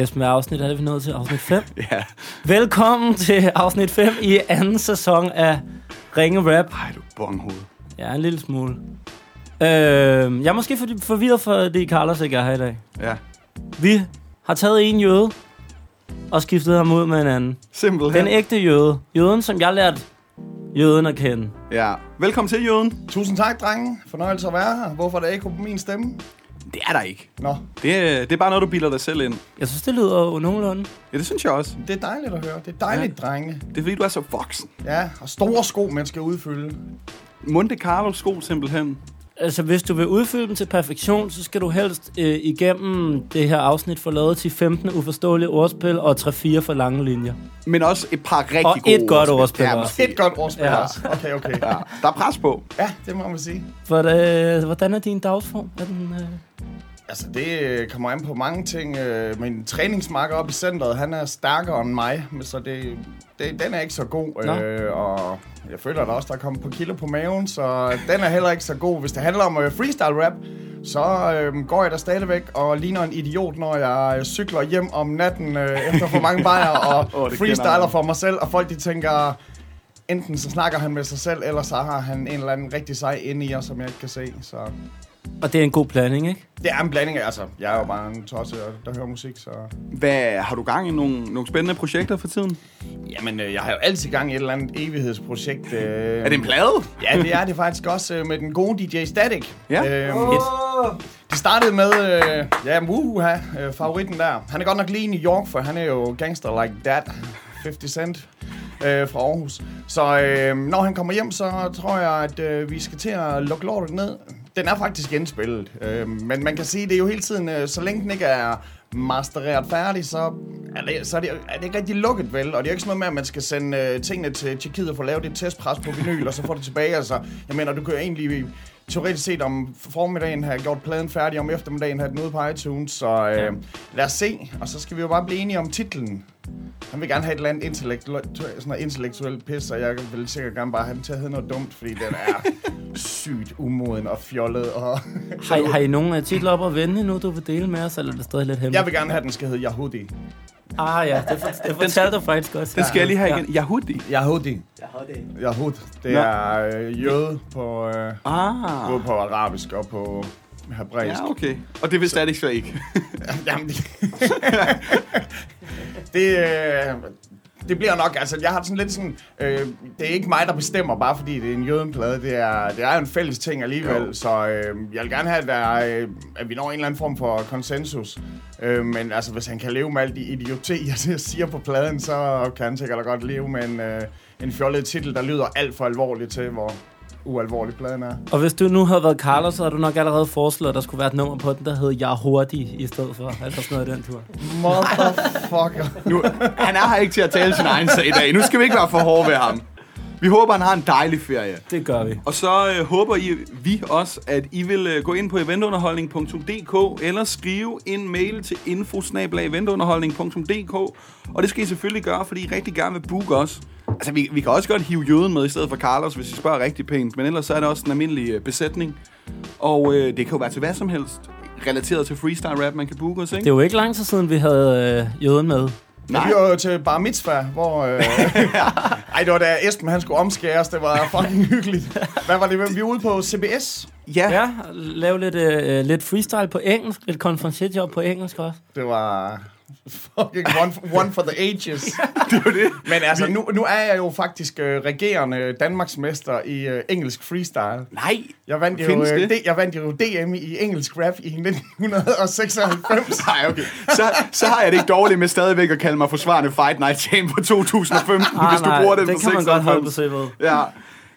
Esben, hvad afsnit er det, vi nået til? Afsnit 5? Ja. Velkommen til afsnit 5 i anden sæson af Ringe Rap. Ej, du bonghoved. Ja, en lille smule. Øh, jeg er måske for- forvirret, fordi Carlos ikke er her i dag. Ja. Vi har taget en jøde og skiftet ham ud med en anden. Simpelthen. Den ægte jøde. Jøden, som jeg lærte jøden at kende. Ja. Velkommen til, Jøden. Tusind tak, drenge. Fornøjelse at være her. Hvorfor er der ikke på min stemme? Det er der ikke. Nå, Det er, det er bare noget, du bilder dig selv ind. Jeg synes, det lyder jo nogenlunde. Ja, det synes jeg også. det er dejligt at høre. Det er dejligt, ja. drenge. Det er fordi, du er så voksen. Ja, og store sko, man skal udfylde. Monte Carlo sko simpelthen. Altså, hvis du vil udfylde dem til perfektion, så skal du helst øh, igennem det her afsnit få lavet til 15 uforståelige ordspil og 3-4 for lange linjer. Men også et par rigtig Og gode et godt ordspil Ja, også. Et godt ordspil Ja. også. Okay, okay. Ja, der er pres på. Ja, det må man sige. Hvordan, hvordan er din dagsform? Er den, øh... Altså, det øh, kommer an på mange ting. Øh, Min træningsmarker oppe i centret, han er stærkere end mig, så det, det, den er ikke så god. Nå. Øh, og jeg føler da også, der er kommet på kilo på maven, så den er heller ikke så god. Hvis det handler om øh, freestyle rap, så øh, går jeg der stadigvæk og ligner en idiot, når jeg cykler hjem om natten øh, efter for mange bajer og kender freestyler for mig selv, og folk de tænker, enten så snakker han med sig selv, eller så har han en eller anden rigtig sej inde i os, som jeg ikke kan se. Så Og det er en god blanding, ikke? det er en blanding af, altså, jeg er jo bare en tosse, der hører musik, så... Hvad, har du gang i nogle, nogle spændende projekter for tiden? Jamen, øh, jeg har jo altid gang i et eller andet evighedsprojekt. Øh, Er det en plade? Ja, det er det faktisk også øh, med den gode DJ Static. Ja. Øhm, det startede med, øh, ja, Wuha, øh, favoritten der. Han er godt nok lige i New York, for han er jo gangster like that. 50 Cent øh, fra Aarhus. Så øh, når han kommer hjem, så tror jeg, at øh, vi skal til at lukke lortet ned. Den er faktisk genspillet, øh, men man kan sige, det er jo hele tiden, øh, så længe den ikke er mastereret færdig, så er det, så er det, er det ikke rigtig lukket, vel? Og det er jo ikke sådan noget med, at man skal sende øh, tingene til Tjekkiet og få lavet et testpres på vinyl, og så få det tilbage. Altså, jeg mener, du kan egentlig teoretisk set om formiddagen have gjort pladen færdig, om eftermiddagen have den ude på iTunes, så øh, Ja. lad os se. Og så skal vi jo bare blive enige om titlen. Han vil gerne have et eller andet intellektuelt, sådan noget intellektuelt pis, og jeg vil sikkert gerne bare have den til at hedde noget dumt, fordi den er sygt umoden og fjollet. Og Har, I- har I nogle øh, titler op at vende nu, du vil dele med os, eller er det stadig lidt hemmeligt? jeg vil gerne have, at den skal hedde Yahudi. Ah ja, det, for, det fortalte du faktisk godt. Den skal jeg lige have Ja. igen. Yahudi. Yahudi. Yahud. Det er øh, jøde på, øh, Ah. både på arabisk og på hebraisk. Ja, okay. Og det vil stadig så ikke. Jamen, det, det, øh, det bliver nok, altså jeg har sådan lidt sådan, øh, det er ikke mig, der bestemmer, bare fordi det er en jødenplade, det er, det er jo en fælles ting alligevel, Jo. så øh, jeg vil gerne have, at, der, er, øh, at vi når en eller anden form for konsensus, øh, men altså hvis han kan leve med alt de idioti, jeg siger på pladen, så kan han sikkert godt leve med en, øh, en fjollet titel, der lyder alt for alvorligt til, hvor ualvorlig pladen er. Og hvis du nu havde været Carlos, så havde du nok allerede foreslået, at der skulle være et nummer på den, der hed Jeg er hurtig i stedet for. Altså sådan noget i den tur. Motherfucker. Nu, han er her ikke til at tale sin egen sag i dag. Nu skal vi ikke være for hårde ved ham. Vi håber, han har en dejlig ferie. Det gør vi. Og så øh, håber I, vi også, at I vil øh, gå ind på eventunderholdning.dk eller skrive en mail til info-eventunderholdning.dk Og det skal I selvfølgelig gøre, fordi I rigtig gerne vil booke os. Altså, vi, vi kan også godt hive jøden med i stedet for Carlos, hvis I spørger rigtig pænt. Men ellers så er det også en almindelig øh, besætning. Og øh, det kan jo være til hvad som helst relateret til freestyle rap, man kan booke os, ikke? Det er jo ikke lang tid siden, vi havde øh, jøden med. Nej. Vi var jo til bar mitzvah, hvor... Øh, ej, det var da Esben, han skulle omskæres. Det var fucking hyggeligt. Hvad var det? Vi var ude på CBS. Ja, Ja, lave lidt, øh, lidt freestyle på engelsk, lidt konferencierjob på engelsk også. Det var fucking one for, one for the ages. det var det. Men altså, nu, nu er jeg jo faktisk øh, regerende Danmarksmester i øh, engelsk freestyle. Nej, Jeg vandt, jo, øh, det? Jeg vandt jo DM i engelsk rap i 1996. Nej, okay. Så, så har jeg det ikke dårligt med stadigvæk at kalde mig forsvarende Fight Night Champ på 2015, Ah, hvis du nej, bruger den det på kan man godt holde på 96. CV'et. Ja.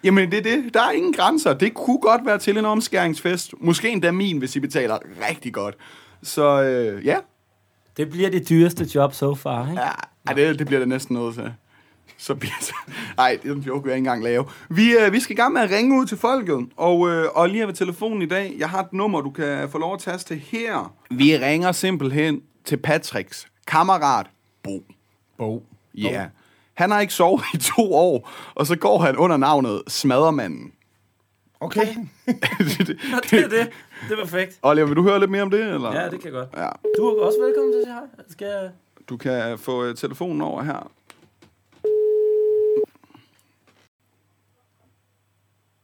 Jamen, det er det. Der er ingen grænser. Det kunne godt være til en omskæringsfest. Måske endda min, hvis I betaler rigtig godt. Så øh, ja, Det bliver det dyreste job so far, ikke? ja ej, det, det bliver det næsten noget til. Så bliver det... Ej, det er en joke, jeg ikke engang lave. Vi, øh, vi skal i gang med at ringe ud til folket, og, øh, og lige her ved telefonen i dag, jeg har et nummer, du kan få lov at taste her. Vi ringer simpelthen til Patricks kammerat Bo. Bo. Ja. Yeah. Han har ikke sovet i to år, og så går han under navnet Smadermanden. Okay. det er det. Det er perfekt. Oliver, vil du høre lidt mere om det? Eller? Ja, det kan jeg godt. Ja. Du er også velkommen til hej. Skal jeg... Du kan få øh, telefonen over her.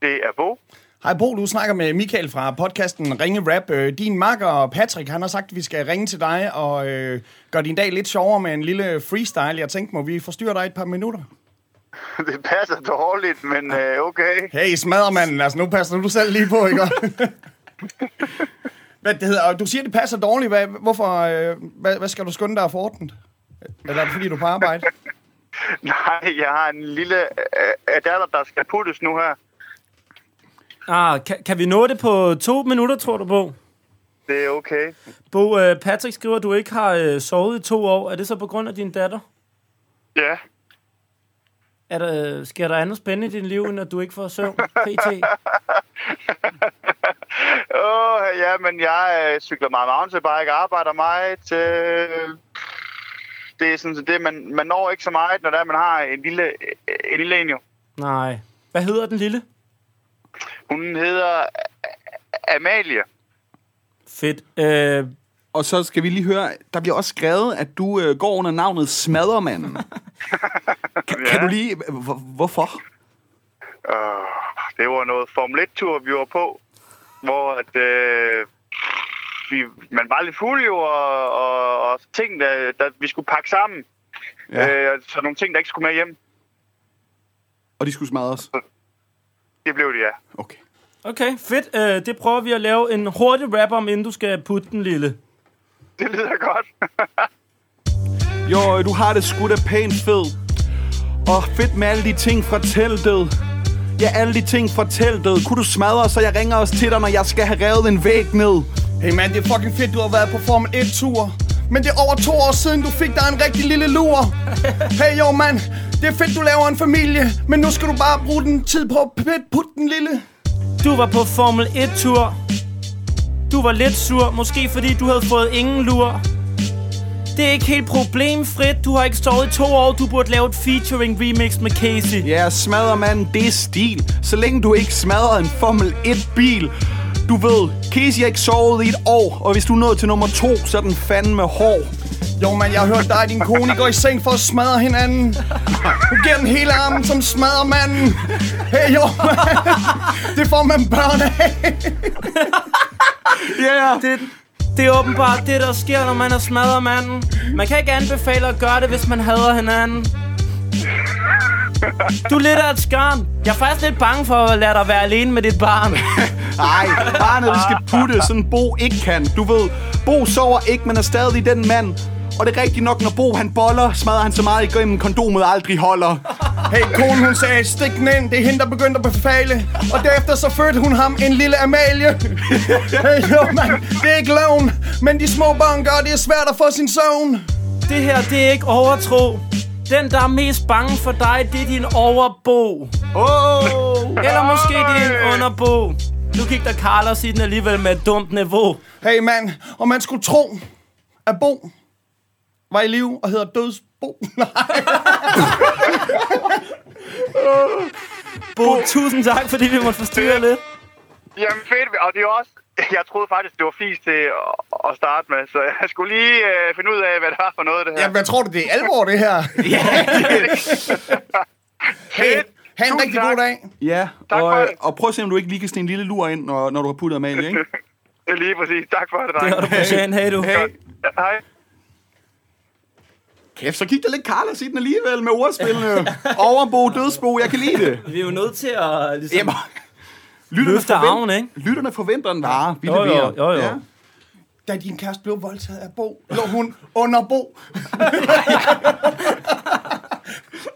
Det er Bo. Hej Bo, du snakker med Michael fra podcasten Ringe Rap. Øh, Din makker Patrick, han har sagt, at vi skal ringe til dig og øh, gøre din dag lidt sjovere med en lille freestyle. Jeg tænkte, må vi forstyrre dig et par minutter? Det passer dårligt, men øh, okay. Hey, smaddermanden, altså nu passer du selv lige på, ikke? hvad det hedder, og du siger, det passer dårligt. Hvad, hvorfor, øh, hvad, hvad skal du skynde dig for ordentligt? Eller er det fordi, du er på arbejde? Nej, jeg har en lille øh, datter, der skal puttes nu her. Ah, kan, kan vi nå det på to minutter, tror du, Bo? Det er okay. Bo, øh, Patrick skriver, at du ikke har øh, sovet i to år. Er det så på grund af din datter? Ja. Er der, sker der andet spændende i din liv, end at du ikke får søvn? PT? Åh, oh, ja, men jeg øh, cykler meget mountainbike, arbejder meget til... Det er sådan så det, man, man når ikke så meget, når det er, man har en lille, øh, en lille en jo. Nej. Hvad hedder den lille? Hun hedder øh, Amalie. Fedt. Øh, Og så skal vi lige høre, der bliver også skrevet, at du øh, går under navnet Smaddermanden. kan, Ja. kan du lige... Hvor, hvorfor? Uh, det var noget Formel 1-tur, vi var på, hvor at, øh, vi, man var lidt fuld jo, og, og, og ting, der, der vi skulle pakke sammen. Ja. Øh, så nogle ting, der ikke skulle med hjem. Og de skulle smadres. Det blev det, ja. Okay. okay, fedt. Øh, det prøver vi at lave en hurtig rap om, inden du skal putte den lille. Det lyder godt. Jo, du har det sgu da pænt fed. Og fedt med alle de ting fra teltet. Ja, alle de ting fra teltet. Kunne du smadre, så jeg ringer også til dig, når jeg skal have revet en væg ned. Hey man, det er fucking fedt, du har været på Formel 1-tur. Men det er over to år siden, du fik dig en rigtig lille lur. Hey jo mand, det er fedt, du laver en familie. Men nu skal du bare bruge den tid på at put- putte den lille. Du var på Formel 1-tur. Du var lidt sur, måske fordi du havde fået ingen lur. Det er ikke helt problemfrit. Du har ikke sovet i to år. Du burde lave et featuring remix med Casey. Ja, smaddermand, det er stil. Så længe du ikke smadrer en Formel 1-bil. Du ved, Casey har ikke sovet i et år, og hvis du er nået til nummer to, så er den fandme hård. Jo mand, jeg har hørt dig og din kone I går i seng for at smadre hinanden. Du giver den hele armen som smadrer manden. Hey jo mand, det får man børn af. Ja, yeah. Det, det er åbenbart det, der sker, når man er smadret manden. Man kan ikke anbefale at gøre det, hvis man hader hinanden. Du er lidt af et skarn. Jeg er faktisk lidt bange for at lade dig være alene med dit barn. Ej, barnet vi skal putte, sådan Bo ikke kan. Du ved, Bo sover ikke, men er stadig den mand. Og det er rigtigt nok, når Bo han boller, smadrer han så meget igennem kondomet aldrig holder. Hey, konen hun sagde, stik den ind, det er hende, der begyndte at befale. Og derefter så fødte hun ham en lille Amalie. Hey, jo mand, det er ikke loven. Men de små børn gør, det er svært at få sin søvn. Det her, det er ikke overtro. Den, der er mest bange for dig, det er din overbo. Åh! Eller måske din underbo. Nu gik der Carlos i den alligevel med et dumt niveau. Hey mand, og man skulle tro, at Bo var i live og hedder Dødsbo. Nej. Bo, tusind tak, fordi vi måtte forstyrre lidt. Jamen fedt, og det er også... Jeg troede faktisk, det var fisk til at, at starte med, så jeg skulle lige øh, finde ud af, hvad det var for noget, det her. Jamen, jeg tror du, det er alvor, det her? hey, ha' en rigtig tak. god dag. Ja, Tak og, for øh, det. og prøv at se, om du ikke lige kan stikke en lille lur ind, når, når du har puttet Amalie, ikke? Det er lige præcis. Tak for det, Det dreng. har du fortjent. Hey, du. Hey. Ja, Hej. Kæft, så gik der lidt Carlos i den alligevel med ordspillene. Overbo, dødsbo, jeg kan lide det. Vi er jo nødt til at ligesom, Jamen, lytterne, løfte arven, ikke? lytterne forventer en vare. Vi Jo, jo, leverer. jo, jo. Ja. Da din kæreste blev voldtaget af Bo, lå hun under Bo.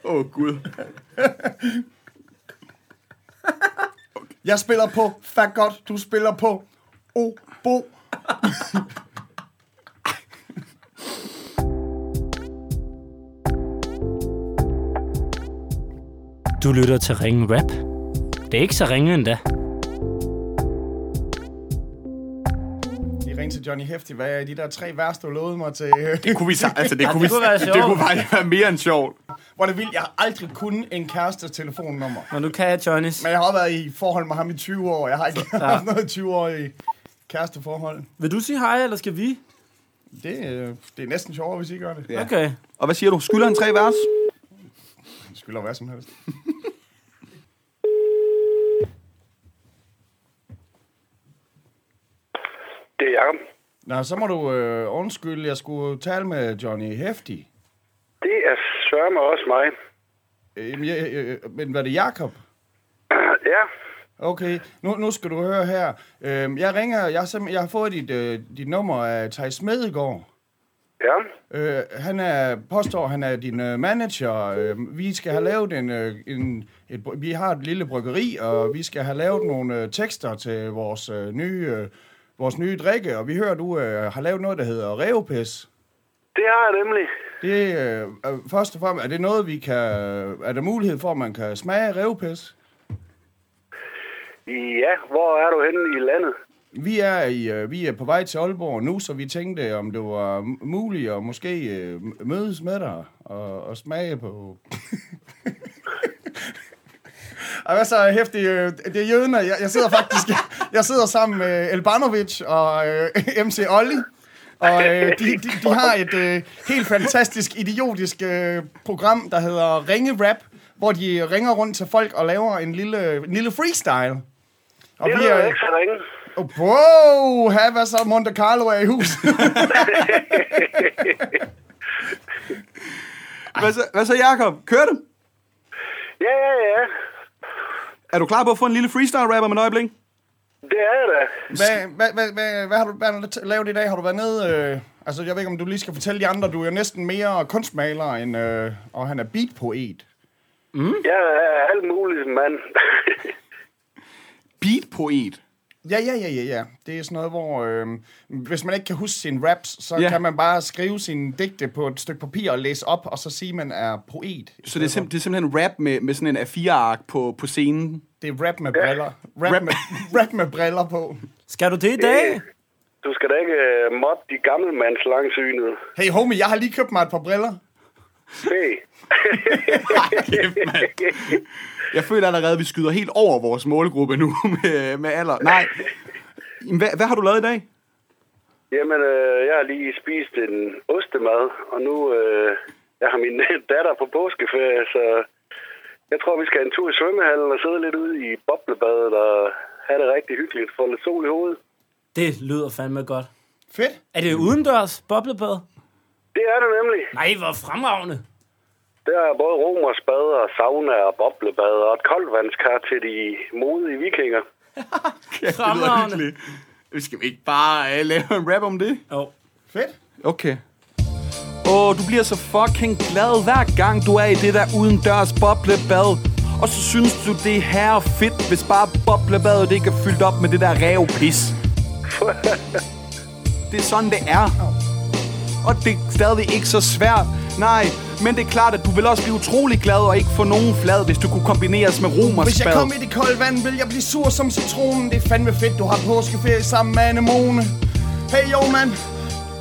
Åh, oh, Gud. Jeg spiller på Faggot, du spiller på O Du lytter til Ringen Rap. Det er ikke så ringe endda. Vi ringte til Johnny Hefti. Hvad er de der tre vers, du lovede mig til? Det kunne vi, altså, det, Ja, kunne det vi, kunne være det kunne faktisk være mere end sjovt. hvor det vildt. Jeg har aldrig kunnet en kæreste telefonnummer. Men du kan Johnnys. Men jeg har været i forhold med ham i 20 år. Jeg har ikke haft noget 20 år i kæresteforhold. Vil du sige hej, eller skal vi? Det, øh, det er næsten sjovere, hvis I gør det. Ja. Okay. Og hvad siger du? Skylder han tre vers? Skylder hvad som helst. Det er Jacob. Nå, så må du øh, undskylde, jeg skulle tale med Johnny Hefti. Det er sørme også mig. Øh, jeg, øh, men var det Jakob? Ja, Okay, nu, nu skal du høre her. Øh, jeg ringer, jeg jeg har fået dit, øh, dit nummer af Thijs Smedegaard. Ja. Øh, han er, påstår, han er din øh, manager. Øh, vi skal have lavet en, øh, en et, vi har et lille bryggeri, og vi skal have lavet nogle øh, tekster til vores øh, nye øh, vores nye drikke, og vi hører, du øh, har lavet noget, der hedder Revpis. Det har jeg nemlig. Det øh, er først og fremmest, er det noget, vi kan, er der mulighed for, at man kan smage revpis? Ja, hvor er du henne i landet? Vi er, i, øh, vi er på vej til Aalborg nu, så vi tænkte, om det var muligt at måske øh, mødes med dig og, og smage på... Og hvad så hæftig, øh, det er jøderne. Jeg, jeg sidder faktisk, jeg sidder sammen med Elbanovic og øh, MC Olli. Og øh, de, de, de har et øh, helt fantastisk, idiotisk øh, program, der hedder Ringe Rap, hvor de ringer rundt til folk og laver en lille, en lille freestyle. Og Det vi er, ikke så ringe. Oh, wow, hvad så Monte Carlo er i hus? Hvad så, hvad så Jacob? Kører det? Ja, ja, ja. Er du klar på at få en lille freestyle-rapper med et øjeblik? Det er jeg da. hvad, hvad, hvad, hvad, hvad har du hvad har du lavet i dag? Har du været nede? Øh, altså, jeg ved ikke, om du lige skal fortælle de andre. Du er jo næsten mere kunstmaler, end, øh, og han er beatpoet. Jeg er alt muligt, mand. Beat-poet. Ja, ja, ja, ja, ja. Det er sådan noget, hvor øh, hvis man ikke kan huske sine raps, så Ja. kan man bare skrive sine digte på et stykke papir og læse op, og så sige, man er poet. Så det er, sim- det er simpelthen rap med, med sådan en A4-ark på, på scenen. Det er rap med briller. Rap, Rap. Med, rap med briller på. Skal du det i dag? Du skal da ikke uh, mobbe de gamle mands langsynede. Hey homie, jeg har lige købt mig et par briller. Hey. Kæft, mand. Jeg føler allerede, at vi skyder helt over vores målgruppe nu med, med alder. Nej. Hvad, hvad har du lavet i dag? Jamen, øh, jeg har lige spist en ostemad, og nu øh, jeg har min datter på påskeferie, så jeg tror, vi skal en tur i svømmehallen og sidde lidt ude i boblebadet og have det rigtig hyggeligt. Få lidt sol i hovedet. Det lyder fandme godt. Fedt. Er det udendørs boblebad? Det er det nemlig. Nej, hvor fremragende. Der er både romersbad og sauna og boblebad og et koldvandskar til de modige vikinger. Ja, det lyder Fremragende. hyggeligt. Skal vi ikke bare uh, lave en rap om det? Jo. Fedt. Okay. Åh, du bliver så fucking glad hver gang du er i det der udendørs boblebad. Og så synes du, det er her fedt, hvis bare boblebadet ikke er fyldt op med det der revpis. Det er sådan, det er. Og det er stadig ikke så svært. Nej, men det er klart, at du vil også blive utrolig glad og ikke få nogen flad, hvis du kunne kombineres med Hvis jeg kom i det kolde vand, vil jeg blive sur som citronen. Det er fandme fedt, du har påskeferie sammen med anemone. Hey, jo, mand.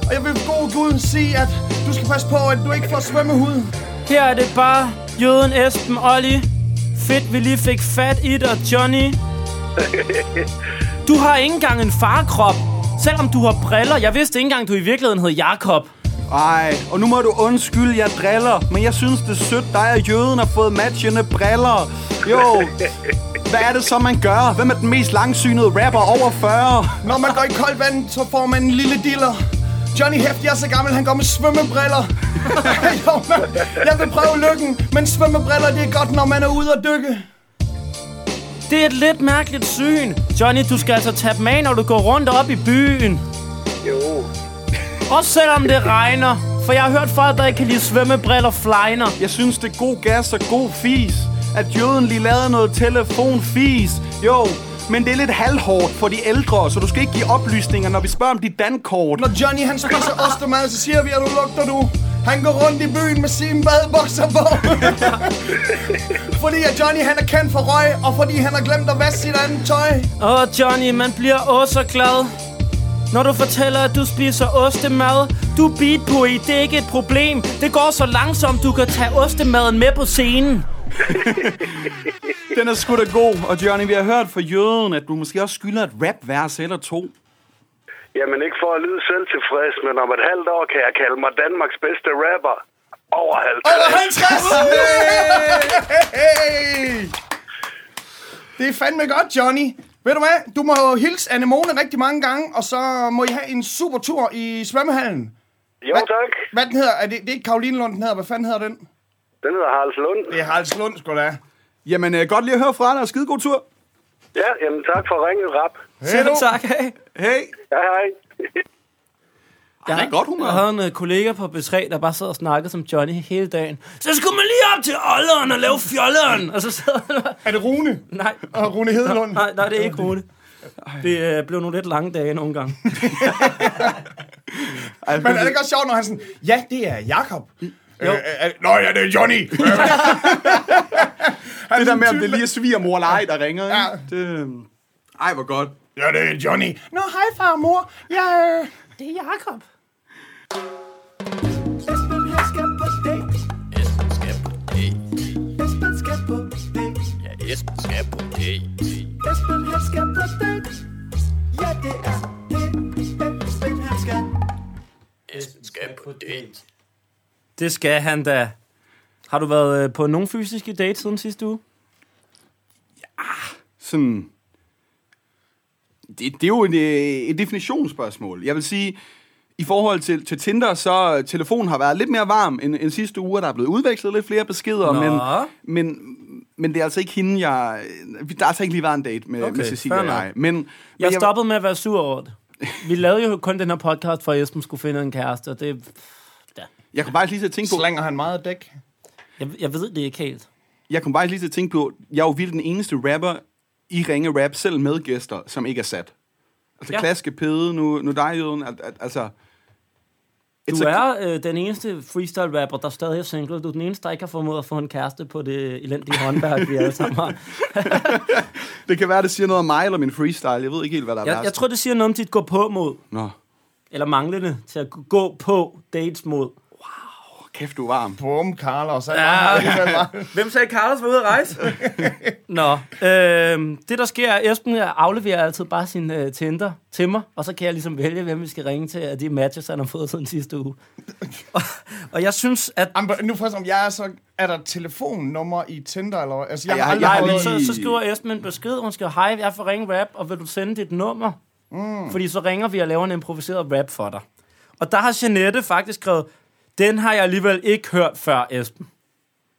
Og jeg vil god Gud sige, at du skal passe på, at du ikke får svømmehud. Her er det bare jøden Esben Olli. Fedt, vi lige fik fat i dig, Johnny. Du har ikke engang en farkrop. Selvom du har briller. Jeg vidste ikke engang, du i virkeligheden hed Jakob. Ej, og nu må du undskylde, jeg driller. Men jeg synes, det er sødt, dig og jøden har fået matchende briller. Jo, hvad er det så, man gør? Hvem er den mest langsynede rapper over 40? Når man går i koldt vand, så får man en lille diller. Johnny Hefti er så gammel, han går med svømmebriller. jo, mand. Jeg vil prøve lykken, men svømmebriller, det er godt, når man er ude at dykke. Det er et lidt mærkeligt syn. Johnny, du skal altså tage dem af, når du går rundt op i byen. Også selvom det regner. For jeg har hørt folk, der ikke kan lide svømmebriller flyner. Jeg synes, det er god gas og god fis. At jøden lige lavede noget telefonfis. Jo, men det er lidt halvhårdt for de ældre, så du skal ikke give oplysninger, når vi spørger om dit dankort. Når Johnny han spiser ostemad, så siger vi, at du lugter du. Han går rundt i byen med sine badebukser på. fordi at Johnny han er kendt for røg, og fordi han har glemt at vaske sit andet tøj. Åh, Johnny, man bliver også så glad. Når du fortæller, at du spiser ostemad Du er beat på i, det er ikke et problem Det går så langsomt, du kan tage ostemaden med på scenen Den er sgu da god. Og Johnny, vi har hørt fra jøden, at du måske også skylder et rap-vers eller to. Jamen ikke for at lyde selv tilfreds, men om et halvt år kan jeg kalde mig Danmarks bedste rapper. Over 50. Over 50! Hey! Det er fandme godt, Johnny. Ved du hvad? Du må jo hilse Anemone rigtig mange gange, og så må I have en super tur i svømmehallen. Jo, tak. Hvad den hedder? Er det, det er ikke Karoline Lund, den hedder. Hvad fanden hedder den? Den hedder Haralds Lund. Det er Haraldslund, sgu da. Jamen, øh, godt lige at høre fra dig, og skide god tur. Ja, jamen tak for ringet, rap. Selv tak, hey. Hey. Hej, hej. Jeg er i godt humør. Jeg havde en uh, kollega på B3, der bare sad og snakkede som Johnny hele dagen. Så skulle man lige op til Olleren og lave fjolleren. Og så sad han Er det Rune? Nej, Og Rune Hedelund? nej, nej, det er ikke Rune. Det uh, blev nogle lidt lange dage nogle gange. Ej, Men er det ikke også sjovt, når han sådan, ja, det er Jakob. Jo. Øh, øh, nå ja, det er Johnny. det der med, om det lige er svigermor eller ej, der ringer. ikke? Ja. Det, øh, ej, hvor godt. ja, det er Johnny. Nå, hej far og mor. Ja, øh, Det er Jakob. Det skal. Han da. Har du været øh, på nogen fysiske date siden sidste uge? Sådan... Det, det er jo et, øh, et definitionsspørgsmål. Jeg vil sige, i forhold til, til Tinder, så telefonen har været lidt mere varm end, end sidste uge, der er blevet udvekslet lidt flere beskeder, Nå. men, men, men det er altså ikke hende, jeg... Der har altså ikke lige været en date med, Okay, med Cecilia og jeg. Men, men Jeg stoppede med at være sur over det. Vi lavede jo kun den her podcast, for at Esben skulle finde en kæreste, og det... Jeg kunne bare lige til at tænke på, slænger han meget dæk. Jeg, jeg ved det ikke helt. jeg kunne bare lige til at tænke på, jeg er jo vildt den eneste rapper i Ringe Rap, selv med gæster, som ikke er sat. Altså Ja. ja. Klaske Pede, nu, nu dig, Jøden, al- al- altså... Du It's a- er øh, den eneste freestyle-rapper, der stadig er single. Du er den eneste, der ikke har formået at få en kæreste på det elendige håndværk, vi alle sammen har. Det kan være, det siger noget om mig eller min freestyle. Jeg ved ikke helt, hvad der er Jeg, værst. jeg tror, det siger noget om dit gå på mod. Nå, Eller manglende til at gå på dates mod. Kæft, du er varm. Bum, Carlos. Ja, Ja. ja. Hvem sagde, Carlos var ude at rejse? Nå, øh, det der sker, er, Esben afleverer altid bare sin øh, Tinder til mig, og så kan jeg ligesom vælge, hvem vi skal ringe til af de matches, han har fået siden sidste uge. og, og jeg synes, at... Jamen, nu først om jeg er så... Er der telefonnummer i Tinder, eller? Altså, jeg, Ja, har jeg- jeg så, så skriver Esben en besked, hun skriver, hej, jeg får ringe rap, og vil du sende dit nummer? Mm. Fordi så ringer vi og laver en improviseret rap for dig. Og der har Jeanette faktisk skrevet, den har jeg alligevel ikke hørt før, Esben.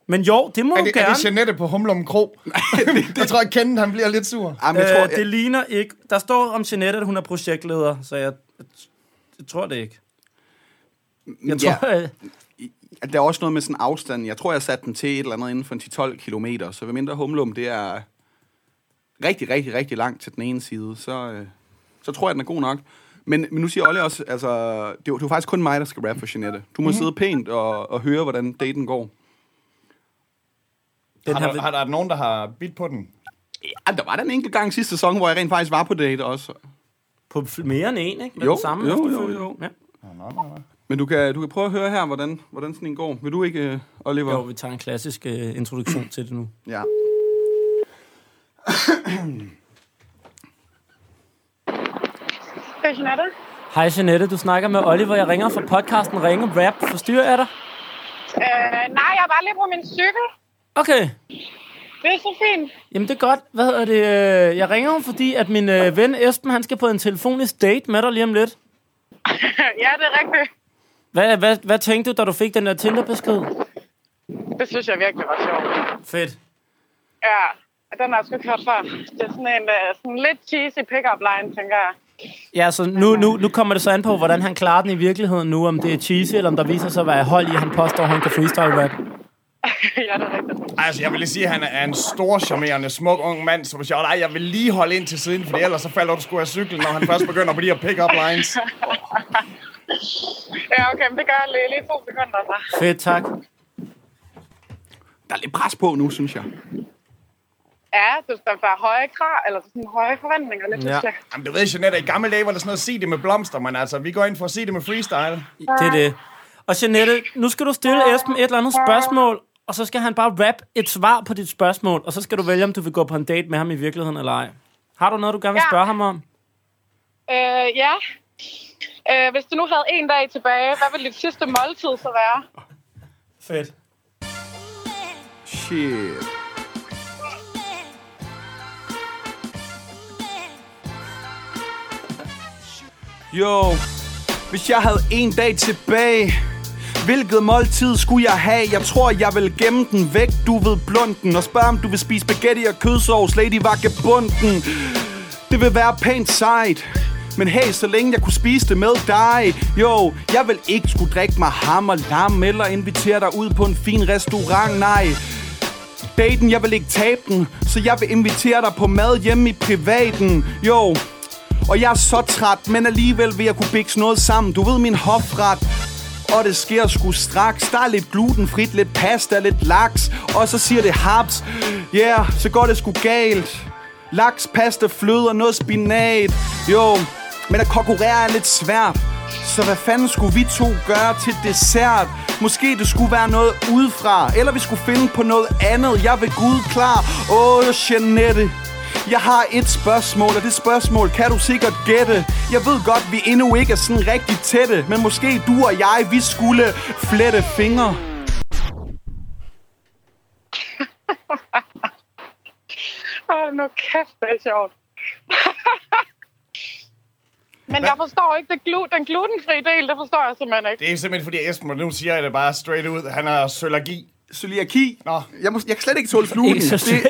Men jo, det må Er du det, er gerne. det Jeanette på Humlum Kro? jeg tror, jeg kender, han bliver lidt sur. Jamen, jeg tror, øh, det ligner ikke... Der står om Jeanette, at hun er projektleder, så jeg, jeg, jeg tror det ikke. Jeg tror, ja, øh, der er også noget med sådan afstand. Jeg tror, jeg satte den til et eller andet inden for en 10-12 kilometer. Så ved mindre humlum, det er rigtig, rigtig, rigtig langt til den ene side, så, øh, så tror jeg, den er god nok. Men, men nu siger Olle også, altså, det er, jo- det er jo faktisk kun mig, der skal rappe for Jeanette. Du må mm-hmm. sidde pænt og, og høre, hvordan daten går. den Har der, har der nogen, der har bidt på den? Ja, der var den enkelt gang sidste sæson, hvor jeg rent faktisk var på date også. på mere end en, ikke? Med Jo, den samme jo, jo, efterfølgende. jo. Ja. Men du kan, du kan prøve at høre her, hvordan, hvordan sådan en går. Vil du ikke, øh, Oliver? Jo, vi tager en klassisk uh, introduktion til det nu. Ja. Det er Jeanette. Hej Jeanette, du snakker med Oliver. Jeg ringer fra podcasten Ringe Rap. Forstyrrer jeg dig? Øh, nej, jeg er bare lige på min cykel. Okay. Det er så fint. Jamen det er godt. Hvad hedder det? øh, Jeg ringer jo, fordi at min øh, ven Esben, han skal på en telefonisk date med dig lige om lidt. ja, det er rigtigt. Hvad, hvad, hvad tænkte du, da du fik den der Tinder-besked? Det synes jeg virkelig var sjovt. Fedt. Ja, den har jeg sgu ikke hørt før. Det er sådan en uh, sådan lidt cheesy pick-up line, tænker jeg. Ja, så nu, nu, nu kommer det så an på, hvordan han klarer den i virkeligheden nu, om det er cheesy, eller om der viser sig at være hold i, at han påstår, at han kan freestyle rap. ja, det er rigtigt. Altså, jeg vil lige sige, at han er en stor, charmerende, smuk ung mand, så hvis jeg, nej, jeg vil lige holde ind til siden, for ellers så falder du sgu af cyklen, når han først begynder på de her pick-up lines. Ja, okay, men det gør jeg lige, lige to sekunder, så. Fedt, tak. Der er lidt pres på nu, synes jeg. Ja, det skal være høje krav, eller sådan høje forventninger lidt Ja. ja. Jamen, du ved, Jeanette, i gamle dage var der sådan noget, sig det med blomster, men altså, vi går ind for at sige det med freestyle. Det er det. Og Jeanette, nu skal du stille Esben et eller andet spørgsmål, og så skal han bare rap et svar på dit spørgsmål, og så skal du vælge, om du vil gå på en date med ham i virkeligheden eller ej. Har du noget, du gerne vil Ja. spørge ham om? Øh, ja. Øh, hvis du nu havde en dag tilbage, hvad ville dit sidste måltid så være? Fedt. Shit. Jo, hvis jeg havde en dag tilbage, hvilket måltid skulle jeg have? Jeg tror, jeg vil gemme den væk, du ved blunden, og spørge, om du vil spise spaghetti og kødsovs, Lady Vagabunden. Det vil være pænt sejt. Men hey, så længe jeg kunne spise det med dig Jo, jeg vil ikke skulle drikke mig ham og lam Eller invitere dig ud på en fin restaurant, nej Daten, jeg vil ikke tabe den Så jeg vil invitere dig på mad hjemme i privaten Jo, og jeg er så træt Men alligevel vil jeg kunne bikse noget sammen. Du ved min hofret. Og det sker sgu straks. Der er lidt glutenfrit, lidt pasta, lidt laks. Og så siger det haps. Ja, yeah, så går det sgu galt. Laks, pasta, fløde og noget spinat. Jo, men at konkurrere er lidt svært. Så hvad fanden skulle vi to gøre til dessert? Måske det skulle være noget udefra. Eller vi skulle finde på noget andet. Jeg vil Gud klar. Åh, oh, Jeanette jeg har et spørgsmål, og det spørgsmål kan du sikkert gætte. Jeg ved godt, vi endnu ikke er sådan rigtig tætte, men måske du og jeg, vi skulle flette fingre. Åh, nu kæft, det er sjovt. Men jeg forstår ikke det glu- den glutenfri del, det forstår jeg simpelthen ikke. Det er simpelthen fordi Esben, og nu siger jeg det bare straight ud, han har sølergi. Cøliaki. Nå. Jeg, må, jeg kan slet ikke tåle gluten. Ikke så Det,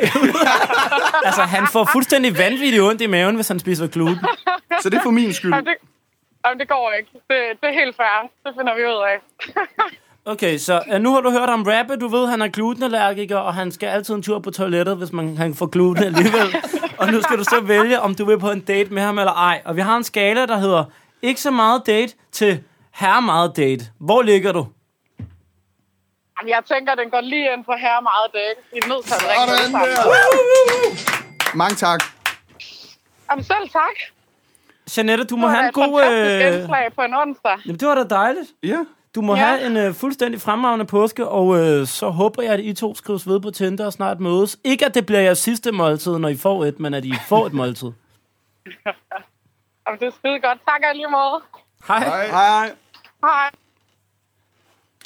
altså, han får fuldstændig vanvittigt ondt i maven, hvis han spiser gluten. så det er for min skyld. Jamen, det, jamen, det går ikke. Det, det er helt fair. Det finder vi ud af. Okay, så uh, nu har du hørt om rappe. Du ved, han er glutenallergiker, og han skal altid en tur på toilettet, hvis man han får gluten alligevel. og nu skal du så vælge, om du vil på en date med ham eller ej. Og vi har en skala, der hedder ikke så meget date til her meget date. Hvor ligger du? Jamen, jeg tænker, den går lige ind på her meget dæk. Vi er nødt til at ringe Sådan sammen. der. Mange tak. Jamen, selv tak. Jeanette, du må Det var have en et god... fantastisk Øh... indslag på en onsdag. Jamen, det var da dejligt. Ja. Du må Ja. have en øh, fuldstændig fremragende påske, og øh, så håber jeg, at I to skrives ved på Tinder og snart mødes. Ikke, at det bliver jeres sidste måltid, når I får et, men at I får et måltid. Jamen, det er skide godt. Tak i måde. Hej. Hej. Hej. Hej.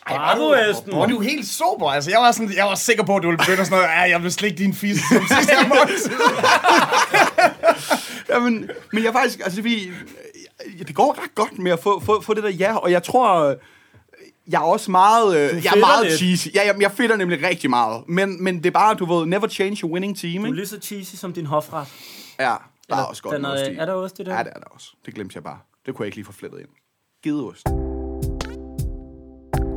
Bravo, Esben. Er du helt sober, altså. Jeg var, sådan, jeg var sikker på, at du ville begynde sådan noget. Ja, jeg vil slikke din fisse som sidste måltid. Jamen, men jeg faktisk, altså vi, ja, det går ret godt med at få, få, få det der ja, og jeg tror, jeg er også meget, øh, jeg er meget lidt. cheesy. Ja, jeg, jeg fedter nemlig rigtig meget, men, men det er bare, du ved, never change your winning team, Du er lige så cheesy som din hofret. Ja, der er også godt den er, noget stil. er der ost i den? Ja, det er der også. Det glemte jeg bare. Det kunne jeg ikke lige få flettet ind. Gideost.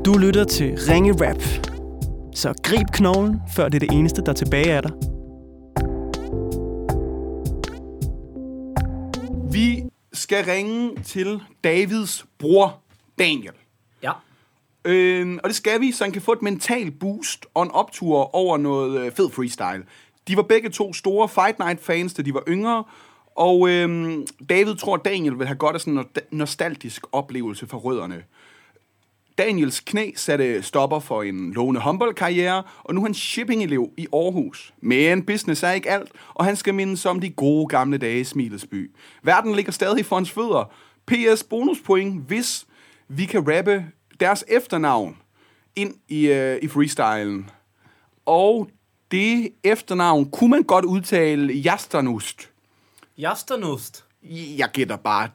Du lytter til Ringe Rap. Så grib knoglen, før det er det eneste, der er tilbage af dig. Vi skal ringe til Davids bror, Daniel. Ja. Øh, og det skal vi, så han kan få et mental boost og en optur over noget øh, fed freestyle. De var begge to store Fight Night-fans, da de var yngre, og øh, David tror, at Daniel vil have godt af sådan en no- nostalgisk oplevelse for rødderne. Daniels knæ satte stopper for en lovende håndboldkarriere, og nu er han shipping-elev i Aarhus. Men business er ikke alt, og han skal mindes om de gode gamle dage i Smilets by. Verden ligger stadig for hans fødder. PS bonuspoint, hvis vi kan rappe deres efternavn ind i, øh, i freestylen. Og det efternavn kunne man godt udtale Jasternust. Jasternost. Jeg gætter bare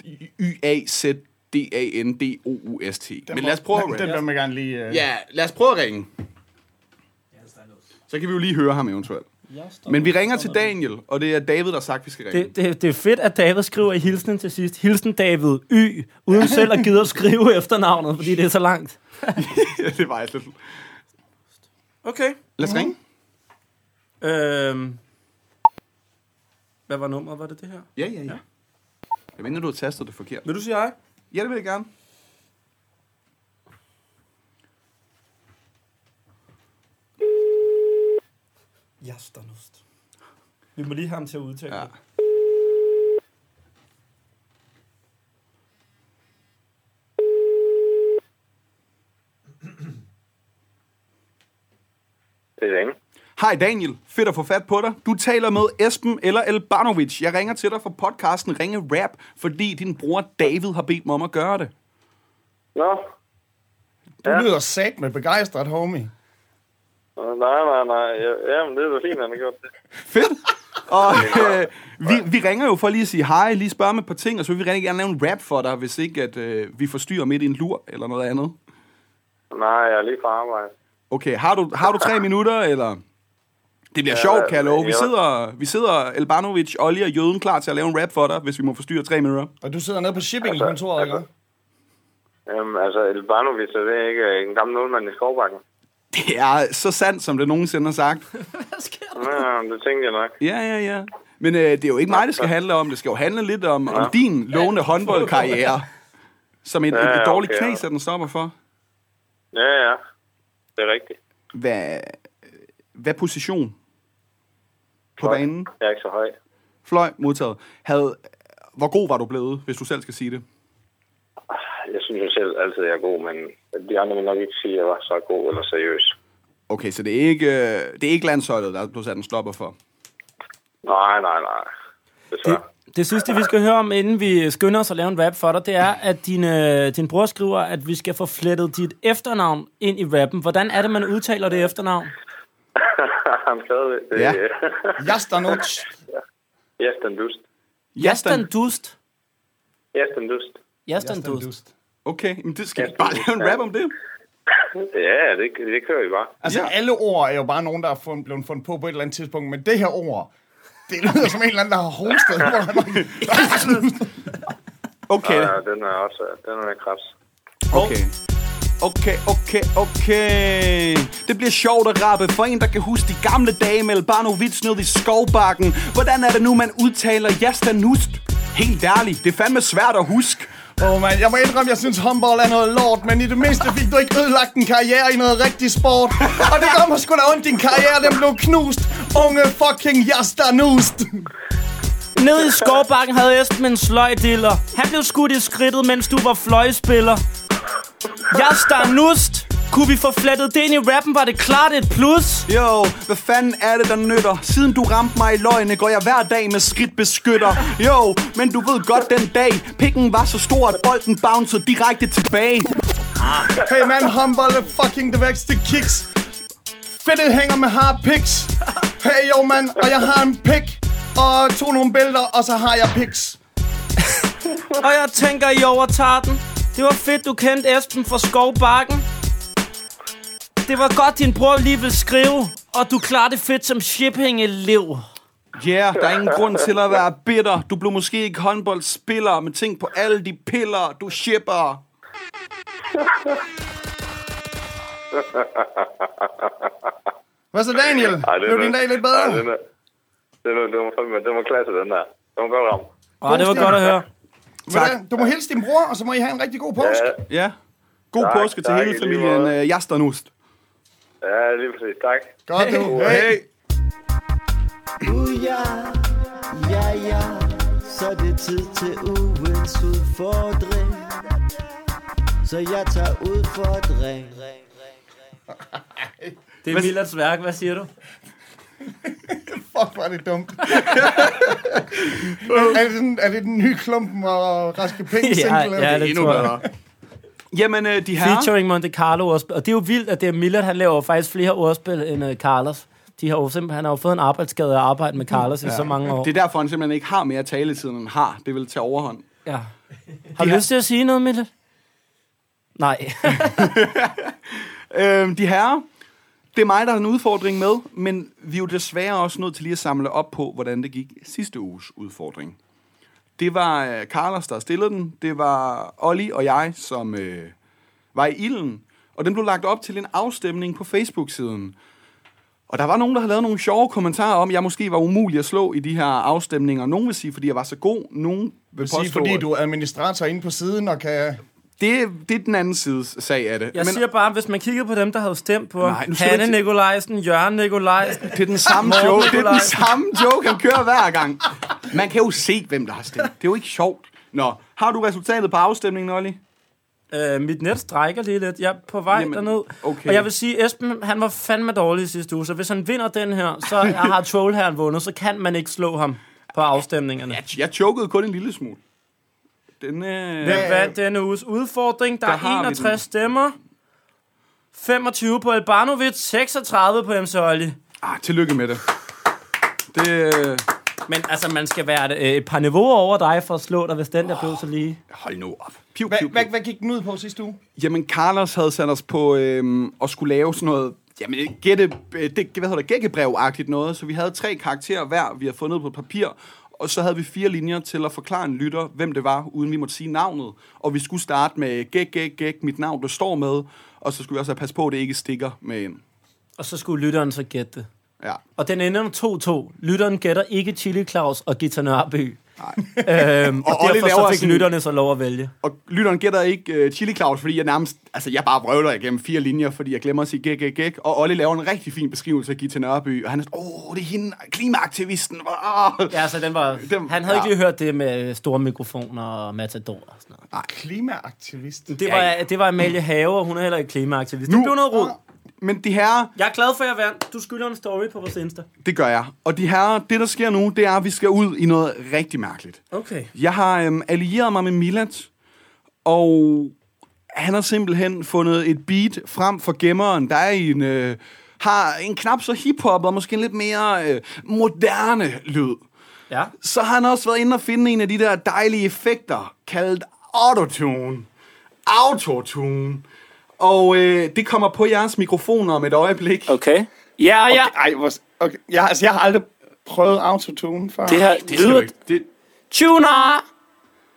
Y-A-Z-D-A-N-D-O-U-S-T. Men lad os prøve at Den, rappe. den vil jeg gerne lige... Uh... Ja, lad os prøve at ringe. Så kan vi jo lige høre ham eventuelt. Men vi ringer til Daniel, og det er David, der har sagt, at vi skal ringe. Det, det, det er fedt, at David skriver i hilsen til sidst. Hilsen David Y, uden selv at gide at skrive efternavnet, fordi det er så langt. ja, det var lidt. Okay. Lad os ringe. Øhm. Hvad var nummeret? Var det det her? Ja, ja, ja. Jeg mener, du har tastet det forkert. Vil du sige ej? Ja, det vil jeg gerne. Jasternost. Vi må lige have ham til at udtale Ja. ja. Det er Ringe. Hej Daniel, fedt at få fat på dig. Du taler med Esben eller Elbanovic. Jeg ringer til dig fra podcasten Ringe Rap, fordi din bror David har bedt mig om at gøre det. Nå, Du Ja. lyder sat med begejstret, homie. Nej, nej, nej. Ja, jamen, det er da fint, han har gjort det. Fedt. Og øh, vi, vi ringer jo for lige at sige hej, lige spørge med et par ting, og så vil vi rigtig gerne lave en rap for dig, hvis ikke at øh, vi forstyrrer midt i en lur eller noget andet. Nej, jeg er lige på arbejde. Okay, har du, har du tre minutter, eller? Det bliver Ja, sjovt, kan jeg love. Vi ja. sidder, vi sidder Elbanovic, Olli og Jøden klar til at lave en rap for dig, hvis vi må forstyrre tre minutter. Og du sidder nede på shippingkontoret, ikke? Jamen, altså, Elbanovic, er det ikke en gammel nulmand i Skovbakken? Det er så sandt, som det nogensinde har sagt. Ja, det tænkte jeg nok. Ja, ja, ja. Men øh, det er jo ikke mig, det skal handle om. Det skal jo handle lidt om, om din lovende håndboldkarriere. Som et, et, Ja, et ja, dårligt okay, ja. knæs, at den stopper for. Ja, ja. Det er rigtigt. Hvad, hvad position på Fløj. banen? Jeg er ikke så høj. Fløj, modtaget. Havde, hvor god var du blevet, hvis du selv skal sige det? Jeg synes jo selv altid, jeg er god, men de andre vil nok ikke sige, at jeg var så god eller seriøs. Okay, så det er ikke, øh, det er ikke landsholdet, der du sat en stopper for. Nej, nej, nej. Desværre. Det sidste, vi skal høre om, inden vi skynder os at lave en rap for dig, det er, at din, øh, din bror skriver, at vi skal få flettet dit efternavn ind i rappen. Hvordan er det, man udtaler det efternavn? Han skrev det. Ja. Jastanuc. Jastan Dust. Jastan Dust. Jastan Dust. Jastan Dust. Okay, men det skal vi bare lave en rap om det. Ja, det, det kører vi bare. Altså, Ja. alle ord er jo bare nogen, der er fund, blevet fundet på på et eller andet tidspunkt, men det her ord, det lyder som en eller anden, der har hostet. Okay, Ja, den er også den er kræs. okay. Okay, okay, okay. Det bliver sjovt at rappe for en, der kan huske de gamle dage med Albanovic nede i skovbakken. Hvordan er det nu, man udtaler Jastanust? Helt ærligt, det er fandme svært at huske. Åh, oh, man, jeg må indrømme, jeg synes håndbold er noget lort, men i det mindste fik du ikke ødelagt en karriere i noget rigtig sport. Og det gør mig sgu da ondt, din karriere, den blev knust. Unge fucking Jastanust. Nede i skovbakken havde Esben en sløjdiller. Han blev skudt i skridtet, mens du var fløjspiller. Jastan Nust. Kunne vi få flettet det ind i rappen, var det klart et plus. Jo, hvad fanden er det, der nytter? Siden du ramte mig i løgne, går jeg hver dag med skridtbeskytter. Jo, men du ved godt den dag, pikken var så stor, at bolden bouncede direkte tilbage. Hey man, håndbold er fucking det værste kiks. Fedtet hænger med hard pics. Hey jo mand, og jeg har en pik. Og to nogle bælter, og så har jeg pics. Og jeg tænker, I overtager den. Det var fedt, du kendte Esben fra Skovbakken. Det var godt, din bror lige vil skrive. Og du klarer det fedt som shipping-elev. Ja, yeah, der er ingen grund til at være bitter. Du blev måske ikke håndboldspiller, men tænk på alle de piller, du shipper. Hvad så Daniel? Ej, det Blev din dag lidt bedre? Ej, den er, den er, den var, den var klasse, den der. Den var godt ramt. Og det var godt at høre. Tak. Du må hilse din bror, og så må I have en rigtig god påske. Ja, Ja. God Tak, påske til tak, hele i lige familien måde. uh, Jasternust. ja, lige præcis. Tak. Godt du. Hey. Hey. Uh, ja, ja, ja, så er det tid til ugens udfordring. Så jeg tager udfordring. Det er Millards værk. Hvad siger du? Fuck, var det dumt. er, det den, er det den nye klumpen og Raske Penge single? ja, eller? det Endnu tror jeg. bedre. Jamen, uh, de her... Featuring Monte Carlo ordspil. Og det er jo vildt, at det er Millard, han laver faktisk flere ordspil end uh, Carlos. De har jo simpelthen, han har jo fået en arbejdsskade af at arbejde med Carlos i så mange år. Det er derfor, han simpelthen ikke har mere taletid, end han har. Det vil tage overhånd. Ja. Har du lyst til at sige noget, Millard? Nej. Øhm, de herrer, det er mig, der har en udfordring med, men vi er jo desværre også nødt til lige at samle op på, hvordan det gik sidste uges udfordring. Det var øh, Carlos, der stillede den. Det var Olli og jeg, som øh, var i ilden. Og den blev lagt op til en afstemning på Facebook-siden. Og der var nogen, der havde lavet nogle sjove kommentarer om, at jeg måske var umulig at slå i de her afstemninger. Nogen vil sige, fordi jeg var så god. Nogen vil vil sige, fordi at- du er administrator inde på siden og kan Det, det er den anden side sag af det. Jeg Men, siger bare, hvis man kigger på dem, der havde stemt på Nej, Hanne ikke- Nikolajsen, Jørgen Nikolajsen. det er den samme joke. Det er den samme joke, han kører hver gang. Man kan jo se, hvem der har stemt. Det er jo ikke sjovt. Nå, har du resultatet på afstemningen, Olli? Øh, mit net strækker lige lidt. Jeg er på vej Jamen, derned. okay. Og jeg vil sige, Esben, han var fandme dårlig sidste uge, så hvis han vinder den her, så har Trollherren vundet, så kan man ikke slå ham på afstemningerne. Jeg, jeg chokede kun en lille smule. Den, øh... Hvem vandt denne uges udfordring? Der, Der er har vi 61 den. stemmer. 25 på Albanovic, 36 på MC Olli. Ah, tillykke med det. Det, øh... Men altså, man skal være et, et par niveauer over dig for at slå dig, hvis den der blev så lige. Hold nu op. Piu, Hvad, piu, hvad, piu. hvad gik den ud på sidste uge? Jamen, Carlos havde sat os på øhm, at skulle lave sådan noget, jamen, gætte, øh, det, hvad hedder det, gækkebrev-agtigt noget. Så vi havde tre karakterer hver, vi havde fundet på papir. Og så havde vi fire linjer til at forklare en lytter, hvem det var, uden vi måtte sige navnet. Og vi skulle starte med gæk, gæk, gæk, mit navn, du står med. Og så skulle vi også have passe på, at det ikke stikker med ind. Og så skulle lytteren så gætte det. Ja. Og den ender 2-2. Lytteren gætter ikke Chili Claus og Gita Nørby. Nej. Øhm, og, Og derfor laver så fik sådan- lytterne så lov at vælge. Og lytteren gætter ikke uh, Chili Claus, fordi jeg nærmest, altså jeg bare vrøvler igennem fire linjer, fordi jeg glemmer at sige gæk, gæk, gæk. Og Olli laver en rigtig fin beskrivelse af Gita Nørby, og han er sådan, åh, det er hende, klimaaktivisten. Oh. Ja, så den var... Dem- han havde ja. ikke lige hørt det med store mikrofoner og matador og sådan noget. Klimaaktivist. Det var, det var Amalie Have, og hun er heller ikke klimaaktivist. Det Nu- blev noget rod. Men de her, Jeg er glad for, at jeg vandt. Du skylder en story på vores Insta. det gør jeg. Og de her, det der sker nu, det er, at vi skal ud i noget rigtig mærkeligt. Okay. Jeg har øhm, allieret mig med Milat, og han har simpelthen fundet et beat frem for gemmeren, der er en, øh, har en knap så hiphop og måske en lidt mere øh, moderne lyd. Ja. Så har han også været inde og finde en af de der dejlige effekter, kaldet autotune. Autotune. Og øh, det kommer på jeres mikrofoner om et øjeblik. Okay. Ja, ja. Ej, hvor, okay. jeg, altså, jeg har aldrig prøvet autotune før. Det her Det lyder... Det, Tuner!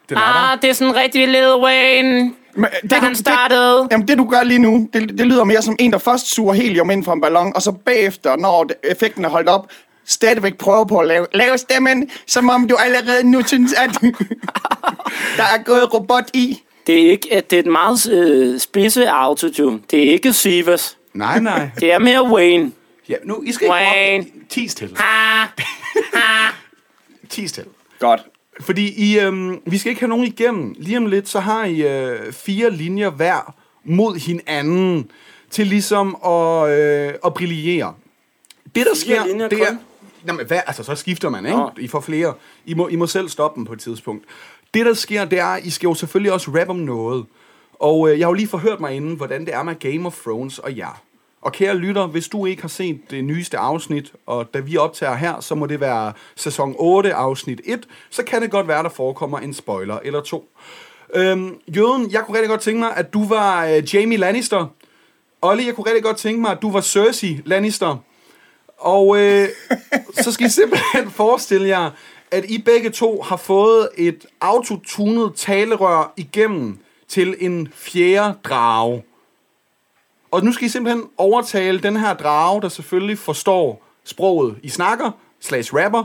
den er der. Ah, det er sådan rigtig Lil Wayne. Men, Da han startede. Jamen, det du gør lige nu, det, det lyder mere som en, der først suger helium ind fra en ballon, og så bagefter, når det- effekten er holdt op, stadigvæk prøver på at lave, lave stemmen, som om du allerede nu synes, at der er gået robot i. Det er ikke, at det er et meget øh, spidse autotune. Det er ikke Sivas. Nej, nej. Det er mere Wayne. Ja, nu, I skal ikke... Wayne. Tis til. Ah, Tis til. Godt. Fordi I, øhm, vi skal ikke have nogen igennem. Lige om lidt, så har I øh, fire linjer hver mod hinanden til ligesom at, øh, at brillere. Det, der sker, linjer det er... kun? Jamen, hvad? Altså, så skifter man, ikke? Nå. I får flere. I må, I må selv stoppe dem på et tidspunkt. Det, der sker, det er, at I skal jo selvfølgelig også rap om noget. Og øh, jeg har jo lige forhørt mig inden, hvordan det er med Game of Thrones og jer. Og kære lytter, hvis du ikke har set det nyeste afsnit, og da vi optager her, så må det være sæson 8, afsnit 1, så kan det godt være, der forekommer en spoiler eller to. Øhm, Jøden, jeg kunne rigtig godt tænke mig, at du var øh, Jamie Lannister. Olli, jeg kunne rigtig godt tænke mig, at du var Cersei Lannister. Og øh, så skal I simpelthen forestille jer, at I begge to har fået et autotunet talerør igennem til en fjerde drage. Og nu skal I simpelthen overtale den her drage, der selvfølgelig forstår sproget, I snakker, slash rapper,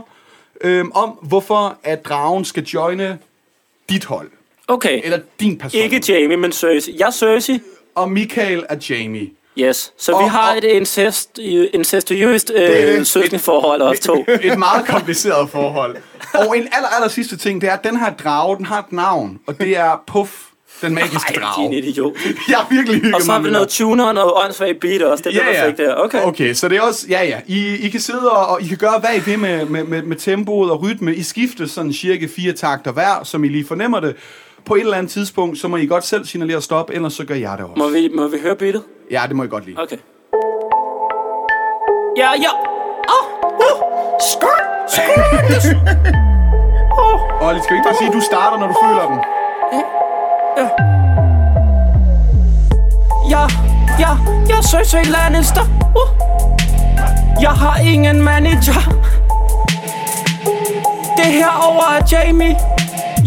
øhm, om hvorfor at dragen skal joine dit hold. okay. Eller din person. Ikke Jamie, men Cersei. Jeg er Cersei. Og Michael er Jamie. Yes. Så vi Og- har og- et incest, incestuøst øh, det. søskenforhold, os to. Et meget kompliceret forhold. Og en aller, aller sidste ting, det er, at den her drage, den har et navn. Og det er Puff, den magiske Ej, din drage. idiot. Jeg er virkelig hygget Og så har vi noget tuner og åndssvagt beat også. Det er der fik der. Okay. okay, så det er også, ja ja, I, I kan sidde og, og I kan gøre hvad I vil med, med, med, med tempoet og rytme. I skifter sådan cirka fire takter hver, som I lige fornemmer det. På et eller andet tidspunkt, så må I godt selv signalere stop, ellers så gør jeg det også. Må vi, må vi høre beatet? Ja, det må I godt lide. Okay. Ja, ja. Åh, uh, skørt, skørt. Og skal vi ikke bare sige, at du starter, når du føler den? Ja, ja, jeg er Cersei Lannister. Uh. Jeg har ingen manager. Det her over er Jamie.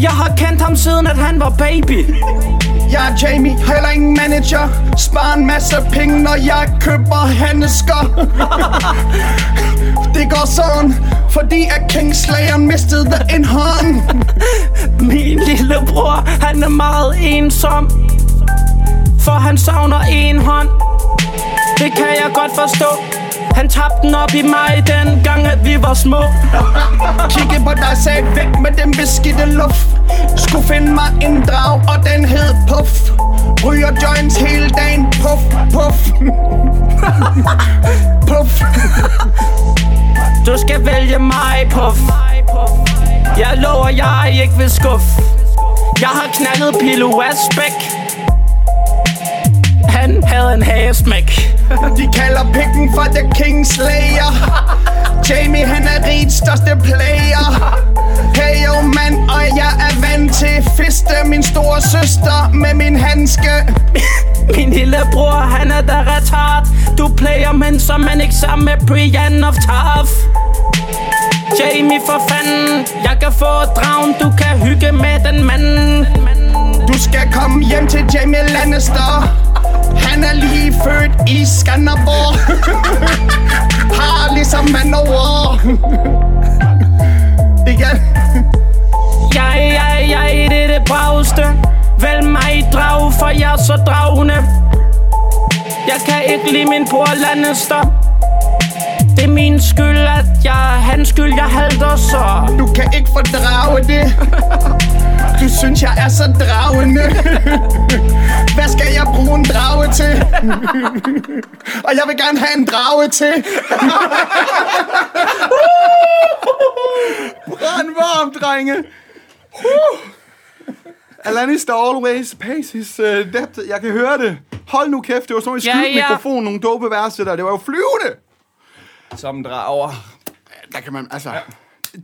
Jeg har kendt ham siden, at han var baby. Jeg er Jamie, heller ingen manager. Sparer en masse penge, når jeg køber handsker. Det går sådan Fordi at Kingslayer mistede en hånd Min lillebror, han er meget ensom For han savner en hånd. Det kan jeg godt forstå Han tabte den op i mig den gang, at vi var små. Kigge på dig, sagde væk med den beskidte luft. Skulle finde mig en drag, og den hed Puff. Ryger joints hele dagen, puff, puff. Puff. Du skal vælge mig, puff. Jeg lover, jeg ikke vil skuffe. Jeg har knaldet Pilo Asbæk. Han havde en hagesmæk De kalder pikken for The Kingslayer Jamie, han er rigets største player. Hey yo mand, og jeg er vant til fiste Min store søster med min handske. Min lillebror, han er der retard. Du player, men er man ikke sammen med Brian of Tarf Jamie, for fanden. Jeg kan få dragen, du kan hygge med den mand. Du skal komme hjem til Jamie Lannister Han er lige født i Skanderborg. Har ligesom Manowar Igen. Jeg, jeg, jeg, det er det bravste Vælg mig drag, for jeg er så dragende. Jeg kan ikke lide min bror Lannister. Det er min skyld, at jeg er hans skyld, jeg halter så. Du kan ikke fordrage det. Du synes jeg er så dragende Hvad skal jeg bruge en drage til? Og jeg vil gerne have en drage til Brænd varm, drenge. Uh. Alanis der always pays his uh, debt. Jeg kan høre det. Hold nu kæft, det var sådan en Ja, skyld ja. mikrofon, nogle dope værste der. Det var jo flyvende. Som drager Der kan man, altså...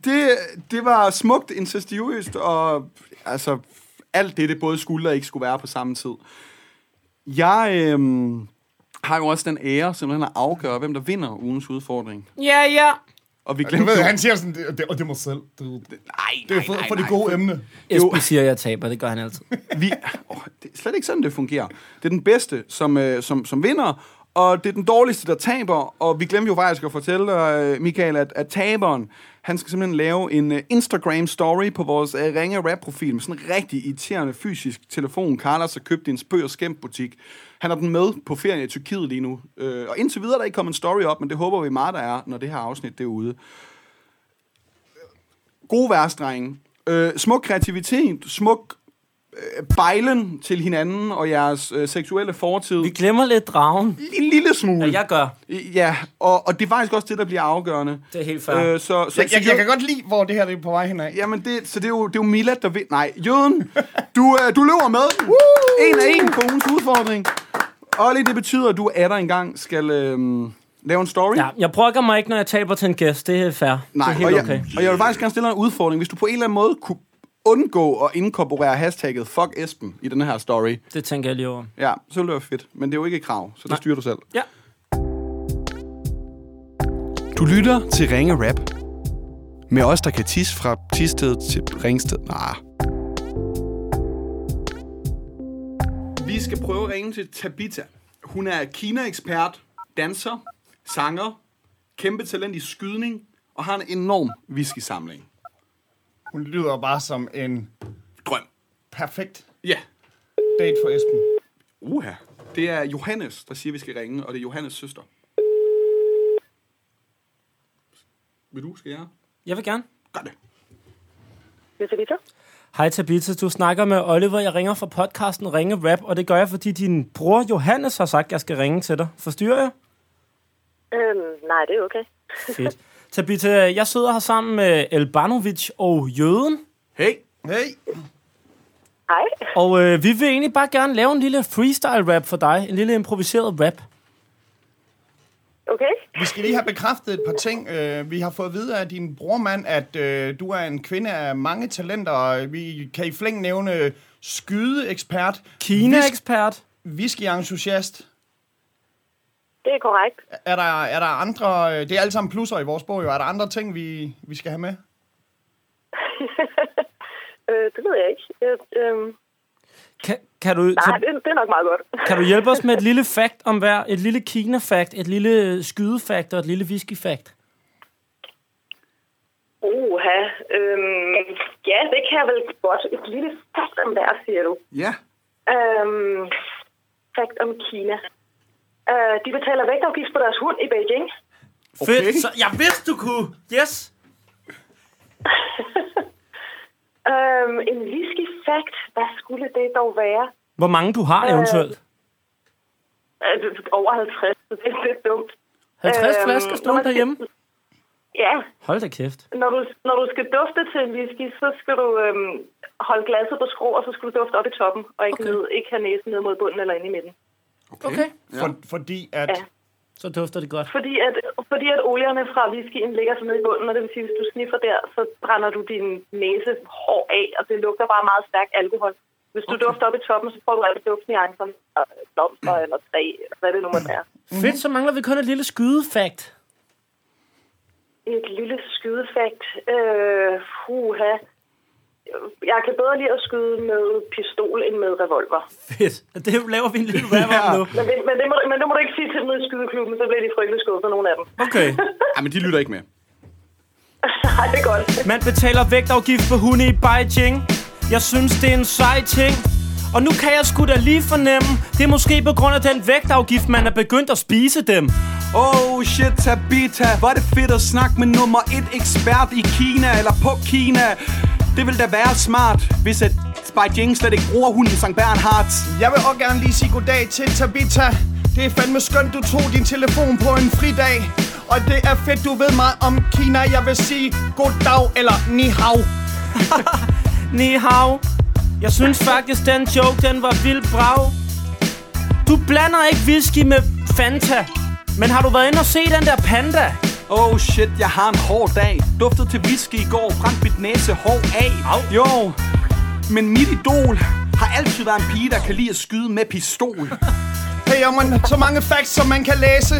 Det, det var smukt, incestuøst, og altså alt det, det både skulle og ikke skulle være på samme tid. Jeg øhm, har jo også den ære simpelthen at afgøre, hvem der vinder ugens udfordring. Ja, ja Og vi Du glemte ved, jo... han siger sådan, det, det, og det er mig selv. Det, det, Nej, det er for, for det gode emne. Esben siger, at jeg taber, det gør han altid Vi, oh, det er slet ikke sådan, det fungerer. Det er den bedste, som, øh, som, som vinder, og det er den dårligste, der taber. Og vi glemte jo faktisk at fortælle dig, øh, Michael, at, at taberen, han skal simpelthen lave en øh, uh, Instagram-story på vores uh, Ringe Rap-profil med sådan en rigtig irriterende fysisk telefon, Carlos har købt i en spøg og skæmt butik. Han har den med på ferie i Tyrkiet lige nu. Uh, og indtil videre er der ikke kommet en story op, men det håber vi meget, der er, når det her afsnit det er ude. Gode vers, drenge. Øh, smuk kreativitet, smuk bejlen til hinanden og jeres øh, seksuelle fortid. Vi glemmer lidt dragen En lille smule. Ja, jeg gør Ja, og, og det er faktisk også det, der bliver afgørende. Det er helt fair Øh, så, så, Jeg, jeg, jeg kan godt lide, hvor det her er på vej henad. Jamen, det, så det er jo, det er jo Mila, der vil... Nej, Jøden, du, øh, du løber med. En af en på ugens udfordring. Olli, det betyder, at du er der engang skal øh, lave en story. Ja, jeg brokker mig ikke, når jeg taber til en gæst. Det er fair. Nej, det er og, helt jeg, okay. og jeg vil faktisk gerne stille dig en udfordring. Hvis du på en eller anden måde kunne undgå at inkorporere hashtagget fuck Esben i den her story, Det tænker jeg lige over. ja, så ville det være fedt. Men det er jo ikke et krav, så det Nej. styrer du selv. Ja. Du lytter til Ringe Rap. Med os, der kan tisse fra Tisted til Ringsted. Nej. Vi skal prøve at ringe til Tabita. Hun er Kina-ekspert, danser, sanger, kæmpe talent i skydning og har en enorm whisky-samling. Hun lyder bare som en Drøm. perfekt Ja. date for Esben. Uha. Det er Johannes, der siger, at vi skal ringe, og det er Johannes søster. Vil du, skal jeg? Jeg vil gerne. Gør det. Det er. Hej Tabitha, du snakker med Oliver. Jeg ringer fra podcasten Ringe Rap, og det gør jeg, fordi din bror Johannes har sagt, at jeg skal ringe til dig. Forstyrrer jeg? Øhm, nej, det er okay. Fedt. Tabitha, jeg sidder her sammen med Elbanovic og Jøden, Hey. Hey, Hej. og øh, vi vil egentlig bare gerne lave en lille freestyle rap for dig. En lille improviseret rap. Okay. vi skal lige have bekræftet et par ting. Øh, Vi har fået at vide af din brormand, at øh, du er en kvinde af mange talenter. Vi kan i flæng nævne skydeekspert, Kina-ekspert. whisky-entusiast. Det er korrekt. Er der, er der andre... øh, Det er alle sammen plusser i vores bog, jo. Er der andre ting, vi, vi skal have med? Øh, det ved jeg ikke. Jeg, øhm, Kan, kan, du, nej, Tab- det, det er nok meget godt. kan du hjælpe os med et lille fact om hver? Et lille Kina-fact, et lille skydefakt og et lille whisky-fact. Uha. Øhm, ja, det kan jeg vel godt. Et lille fakt om der, siger du. Ja. Øhm, fakt om Kina. Øh, de betaler vægtafgift på deres hund i Beijing. Fedt. Så jeg vidste, du kunne. Yes. Øhm, en whisky fact. Hvad skulle det dog være? Hvor mange du har eventuelt? Øh, over 50, så det er lidt dumt. 50 øhm, flasker stående skal- derhjemme? Ja, Hold da kæft. når du, når du skal dufte til en whisky, så skal du øhm, holde glasset på skrå, og så skal du dufte op i toppen, og ikke, Okay. okay. ned, ikke have næsen ned mod bunden eller inde i midten. Okay. For, fordi at... Ja. Så dufter det godt. Fordi at, fordi at olierne fra whiskyen ligger så nede i bunden, og det vil sige, hvis du sniffer der, så brænder du din næse hård af, og det lugter bare meget stærk alkohol. Hvis du okay. dufter op i toppen, så får du alt duften i egen som øh, blomster eller træ, eller hvad det nu måtte være. Fedt, så mangler vi kun et lille skydefakt. Et lille skydefakt. Øh, puha. Jeg kan bedre lide at skyde med pistol end med revolver. Fedt. Det laver vi en lille rap om nu. Men det, men, det må, men det må du ikke sige til dem i skydeklubben, så bliver de frygtelig skuffet, nogle af dem. Okay. Ej, men de lytter ikke med. Nej, det er godt. Man betaler vægtafgift for hunde i Beijing. Jeg synes, det er en sej ting. Og nu kan jeg sgu da lige fornemme, det er måske på grund af den vægtafgift, man er begyndt at spise dem. Oh shit, Tabita, hvor er det fedt at snakke med nummer et ekspert i Kina, eller på Kina. Det vil da være smart, hvis at Beijing slet ikke bruger hunden St. Bernhardt. Jeg vil også gerne lige sige goddag til Tabita. Det er fandme skønt, du tog din telefon på en fridag. Og det er fedt, du ved meget om Kina. Jeg vil sige goddag eller ni hao. Ni hao. Jeg synes faktisk, den joke, den var vildt brav. Du blander ikke whisky med Fanta. Men har du været inde og se den der panda? Oh shit, jeg har en hård dag. Duftede til whisky i går, brændte mit næse hår af. Au. Jo, men mit idol har altid været en pige, der kan lide at skyde med pistol. Hey, man, så mange facts, som man kan læse.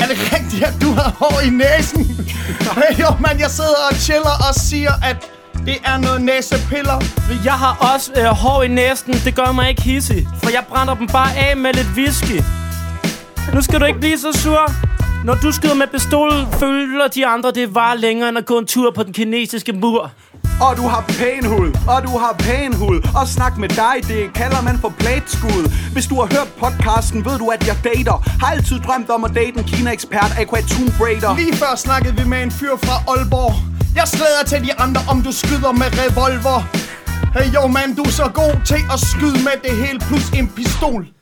Er det rigtigt, at du har hår i næsen? Hey, jo, man, jeg sidder og chiller og siger, at det er noget næsepiller. Jeg har også øh, hår i næsten. Det gør mig ikke hissig. For jeg brænder dem bare af med lidt whisky. Nu skal du ikke blive så sur. Når du skyder med pistol, føler de andre, det var længere end at gå en tur på den kinesiske mur. Og du har pæn hud, og du har pæn hud Og snak med dig, det kalder man for plateskud Hvis du har hørt podcasten, ved du at jeg dater Har altid drømt om at date en Kina-ekspert, Aqua Tomb Raider Lige før snakkede vi med en fyr fra Aalborg. Jeg slæder til de andre, om du skyder med revolver. Hey, jo, man, du er så god til at skyde med det hele, plus en pistol.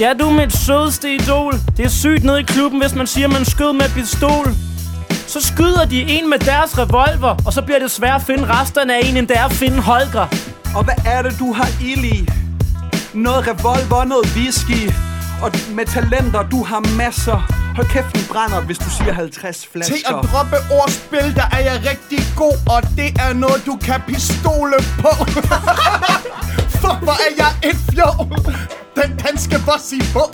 Ja, du er mit sødeste idol. Det er sygt nede i klubben, hvis man siger, man skød med pistol. Så skyder de en med deres revolver, og så bliver det svært at finde resterne af en, end det er at finde Holger. Og hvad er det, du har ild i? Noget revolver, noget whisky Og med talenter, du har masser Hold kæft, den brænder, hvis du siger 50 flasker Til at droppe ordspil, der er jeg rigtig god, og det er noget, du kan pistole på. For hvor er jeg et fjol. Den danske boss i på.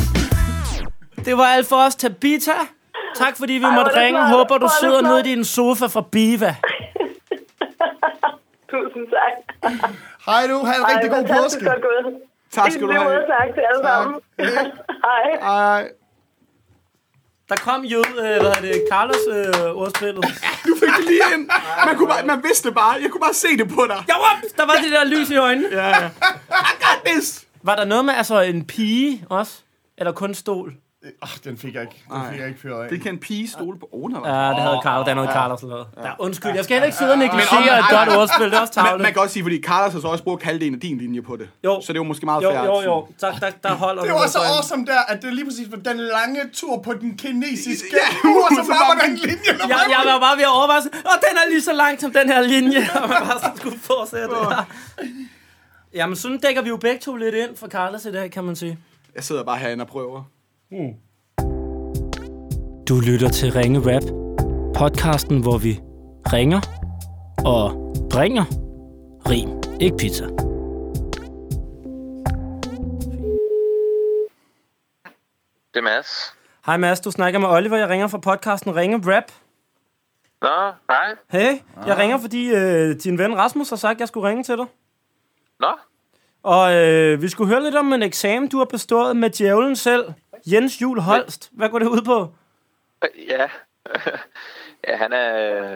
Det var alt for os, Tabita. Tak fordi vi Ej, måtte ringe. flot. Håber du er sidder nede i din sofa fra Biva. Tusind tak. Hej du, ha' en rigtig Ej, god fantastisk påske. godt gået. Tak I skal du have. Tak til alle Tak. sammen. Hej. Ej, Der kom jo, øh, hvad er det, Carlos øh, ordspillet. du fik det lige ind man, kunne bare, man vidste bare, jeg kunne bare se det på dig Ja, whoop! der var det der lys i øjnene. Ja, ja I got this Var der noget med altså en pige også? Eller kun stol? Ah, den fik jeg ikke. Den fik jeg ikke fyret af. Det kan en pige stole på Oh, der var- Ja, det havde Carlos, der er noget Carlos lavet. Ja. undskyld, jeg skal heller ikke sidde og Men negligere et godt ordspil. Det er også man, tavligt. man kan også sige, fordi Carlos har så også brugt halvdelen af din linje på det. Jo. Så det var måske meget Jo, fair. jo, jo. Tak, der, der holder Det var så awesome der, at det er lige præcis på den lange tur på den kinesiske Ja, som så var var på den man- linje. der Jeg, var- var bare ved at overveje, åh, den er lige så lang som den her linje, og man bare sådan skulle fortsætte. Jamen, sådan dækker vi jo begge to lidt ind for Carlos i dag, kan man sige. Jeg sidder bare herinde og prøver. Du lytter til Ringe Rap, podcasten, hvor vi ringer og bringer rim, ikke pizza. Det er Mads. Hej Mads, du snakker med Oliver, jeg ringer fra podcasten Ringe Rap. Nå, hej. Hey, jeg ringer, fordi øh, din ven Rasmus har sagt, at jeg skulle ringe til dig. Nå, Og øh, vi skulle høre lidt om en eksamen, du har bestået med djævlen selv, Jens Jul Holst. Hvad går det ud på? øh, ja. ja, han er...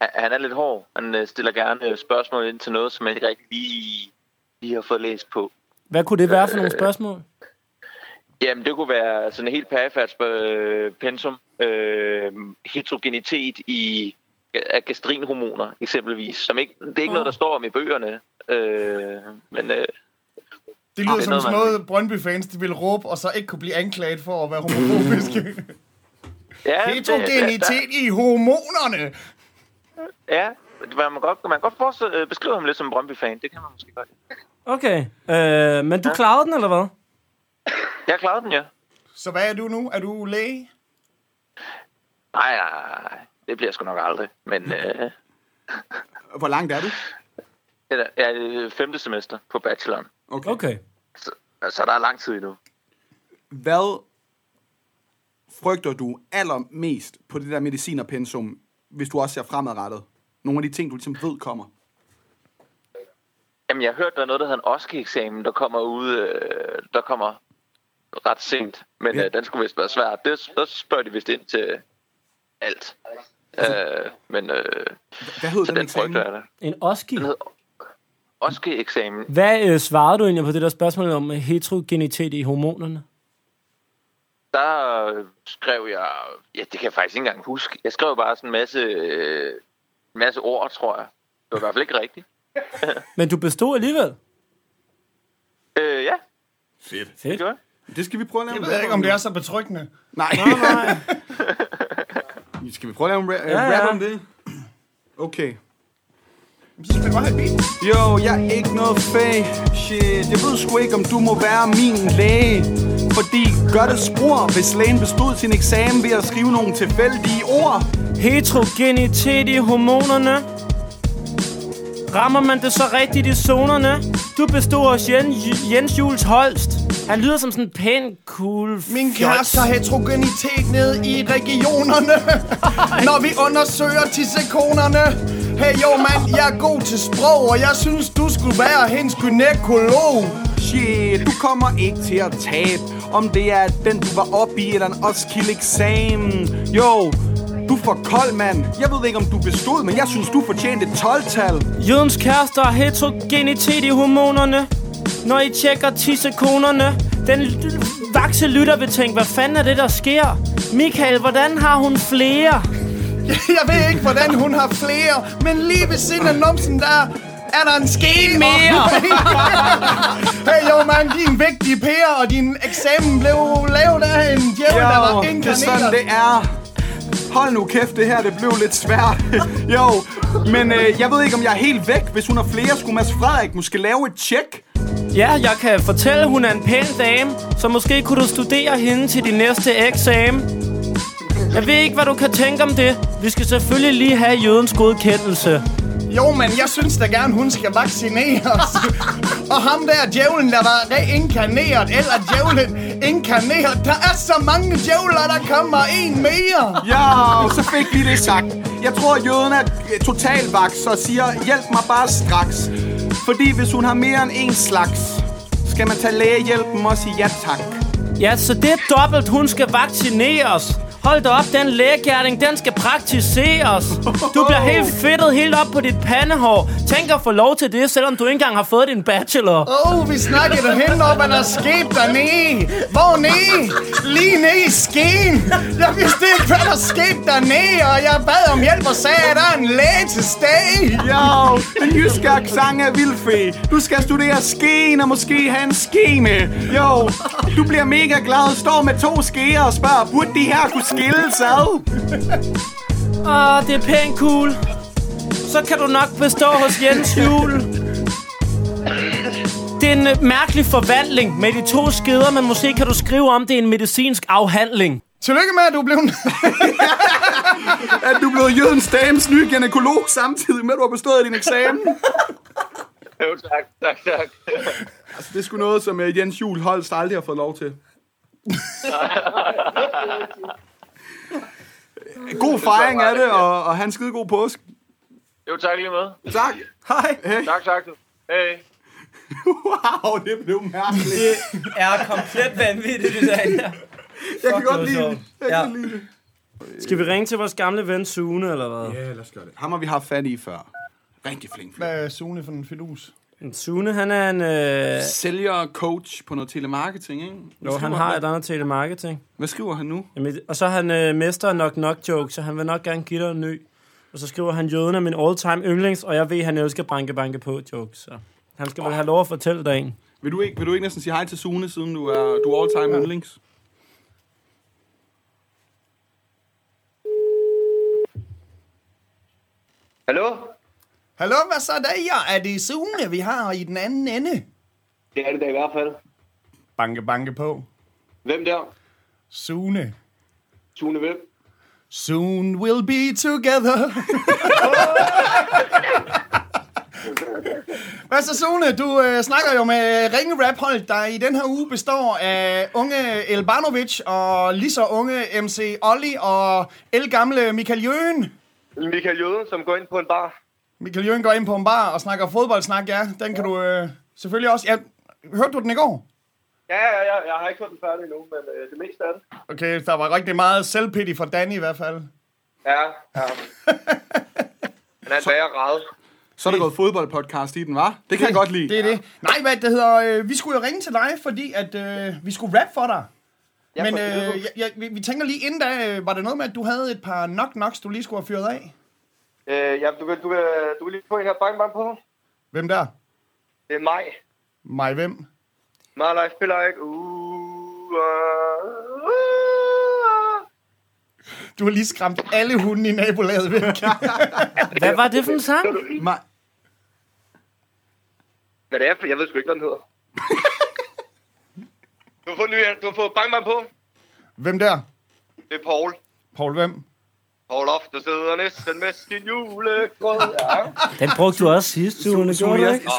han- han er lidt hård. Han øh, stiller gerne øh, spørgsmål ind til noget, som man ikke rigtig lige, lige har fået læst på. Hvad kunne det være for nogle spørgsmål? Jamen, det kunne være sådan et helt perifært øh, pensum. Øh, heterogenitet i af gastrinhormoner, eksempelvis. Som ikke, det er ikke noget, der står om i bøgerne. Øh, men øh, Det lyder det er som noget, sådan man- noget, Brøndby-fans de vil råbe, og så ikke kunne blive anklaget for at være homofobiske. ja, Heterogenitet i hormonerne! Ja, man kan godt, man kan godt forestille, øh, beskrive ham lidt som en Brøndby-fan. Det kan man måske godt. Okay, øh, men du klarede den, eller hvad? Jeg klarede den, ja. Så hvad er du nu? Er du læge? Nej, nej, nej. Det bliver sgu nok aldrig. Men øh, Hvor langt er du? det jeg i femte semester på bacheloren. Okay. Okay. Så, så der er lang tid endnu. Hvad frygter du allermest på det der medicinerpensum, hvis du også ser fremadrettet? Nogle af de ting, du ligesom ved kommer. Jamen, jeg har hørt, der er noget, der hedder en OSCE-eksamen, der kommer ud, øh, der kommer ret sent. Men Ja. øh, den skulle vist være svær. Det, der spørger de vist ind til alt. Øh, men øh, Hvad hed så den den eksamen? frygter. En oski. Den hedder OSCE-eksamen. Hvad øh, svarede du egentlig på det der spørgsmål om øh, heterogenitet i hormonerne? der øh, skrev jeg... Ja, det kan jeg faktisk ikke engang huske. Jeg skrev bare sådan en masse, øh, masse ord, tror jeg. Det var i hvert fald ikke rigtigt. Men du bestod alligevel. Øh, ja, Fedt. det Fedt. jeg. Det skal vi prøve at lave Jeg ved rap ikke, om det er så betryggende. Nej. Nej. skal vi prøve at lave en ra- Ja, ja, ja. rap om det? Okay. Så skal vi godt have. Jo, jeg er ikke noget fag. Shit, jeg ved sgu ikke, om du må være min læge. Fordi gør det spor, hvis lægen bestod sin eksamen ved at skrive nogle tilfældige ord. Heterogenitet i hormonerne. Rammer man det så rigtigt i zonerne? Du bestod hos Jens, Jens Jules Holst. Han lyder som sådan en pæn, cool Min kæreste har heterogenitet ned i regionerne, når vi undersøger tissekonerne. Hey jo mand, jeg er god til sprog, og jeg synes, du skulle være hendes gynekolog. Shit, du kommer ikke til at tabe Om det er den, du var oppe i Eller en Oskil eksamen Jo, du er for kold, mand Jeg ved ikke, om du bestod Men jeg synes, du fortjente et 12-tal Jødens kærester har heterogenitet i hormonerne. Når I tjekker tissekonerne. Den vakse lytter vil tænke, hvad fanden er det, der sker? Michael, hvordan har hun flere? Jeg ved ikke, hvordan hun har flere, men lige ved siden af numsen der, er der en ske mere. hey jo mand, din vigtige pære, og din eksamen blev lavet af en djævel, der var Jo, det er sådan, inkarneret. det er Hold nu kæft, det her det blev lidt svært Jo, men øh, jeg ved ikke, om jeg er helt væk Hvis hun har flere, skulle Mads Frederik måske lave et tjek Ja, jeg kan fortælle, hun er en pæn dame, så måske kunne du studere hende til din næste eksamen. Jeg ved ikke, hvad du kan tænke om det. Vi skal selvfølgelig lige have jødens godkendelse. Jo, men jeg synes da gerne, hun skal vaccineres. og ham der djævlen, der var reinkarneret, eller djævlen inkarneret. Der er så mange djævler, der kommer en mere. Ja, så fik vi det sagt. Jeg tror, at jøden er øh, totalvaks og siger, hjælp mig bare straks. Fordi hvis hun har mere end en slags, skal man tage lægehjælpen og sige ja tak. Ja, så det er dobbelt, hun skal vaccineres. Hold da op, den lægegærning, den skal praktiseres. Du bliver helt fedtet helt op på dit pandehår. Tænk at få lov til det, selvom du ikke engang har fået din bachelor. Åh, oh, vi snakkede derhen om, hvad der skete dernede. Hvor nede? Lige nede i skeen. Jeg vidste ikke, hvad der skete dernede, og jeg bad om hjælp og sagde, at der er en læge til stede. Jo, den jyske accent er vildfed. Du skal studere skeen og måske have en ske med. Jo, du bliver mega glad, står med to skeer og spørger, burde de her kunne skilles ad? Åh, det er pænt cool. Så kan du nok bestå hos Jens Jul. Det er en øh, mærkelig forvandling med de to skeder, men måske kan du skrive om det i en medicinsk afhandling. Tillykke med, at du blev... At du er blevet jødens dames nye gynekolog samtidig med, at du har bestået din eksamen. Jo, tak, tak, tak. Altså, det er sgu noget, som uh, Jens Juhl Holst aldrig har fået lov til. God fejring af det, og, og han skide god påsk. Jo, tak lige med. Tak. Hej. Hey. Tak, tak. Hey. Wow, det blev mærkeligt. Det er komplet vanvittigt, det der. Jeg kan godt det lide det. Jeg Ja. kan lide det. Skal vi ringe til vores gamle ven Sune, eller hvad? Ja, lad os gøre det. Ham har vi haft fat i før. Rigtig flink. Hvad er Sune for en fidus? En Sune, han er en... Øh... Sælger coach på noget telemarketing, ikke? Hvad Jo, han har et andet telemarketing. Hvad skriver han nu? Jamen, og så er han øh, mester af Knock Knock Joke, så han vil nok gerne give dig en ny. Og så skriver han, jøden er min all-time yndlings, og jeg ved, han elsker banke banke på jokes. Så han skal vel have lov at fortælle dig en. Vil du ikke, vil du ikke næsten sige hej til Sune, siden du er, du er all-time ja. yndlings? Hallo? Hallo, hvad så der? Er det Sune, vi har i den anden ende? Det er det da i hvert fald. Banke, banke på. Hvem der? Sune. Sune hvem? Soon we'll be together. Hvad så, Sune? Du øh, snakker jo med Ringe Rap Hold, der i den her uge består af unge Elbanovic og lige så unge MC Olli og el gamle Michael Jøen. Michael Jøden, som går ind på en bar. Michael Jøen går ind på en bar og snakker fodboldsnak, ja. Den kan du øh, selvfølgelig også... Ja, hørte du den i går? Ja, ja, ja. Jeg har ikke hørt den færdig endnu, men øh, det meste af det. Okay, der var rigtig meget selvpity fra Danny i hvert fald. Ja, ja. Han er rad. Så er der gået fodboldpodcast i den, var? Det kan jeg godt lide. Det er det. Nej, hvad det hedder... Øh, vi skulle jo ringe til dig, fordi at øh, vi skulle rap for dig. Ja, Men for øh, jeg, jeg, vi, vi tænker lige inden da, øh, var det noget med, at du havde et par knock knocks, du lige skulle have fyret af? Øh, ja, du kan, du, kan, du kan lige få en her bang bang på. Hvem der? Det er mig. Mig hvem? My life be like, uh, uh, uh. Du har lige skræmt alle hunde i nabolaget væk. Hvad var det for en sang? Ma- Hvad det er, for jeg ved sgu ikke, hvad den hedder. du har fået ny, du har fået bang bang på. hvem der? Det er Paul. Paul hvem? Paul off, der sidder næsten med sin julegrød. Ja. Den brugte du også sidst, Sune, gjorde du jeg, ikke?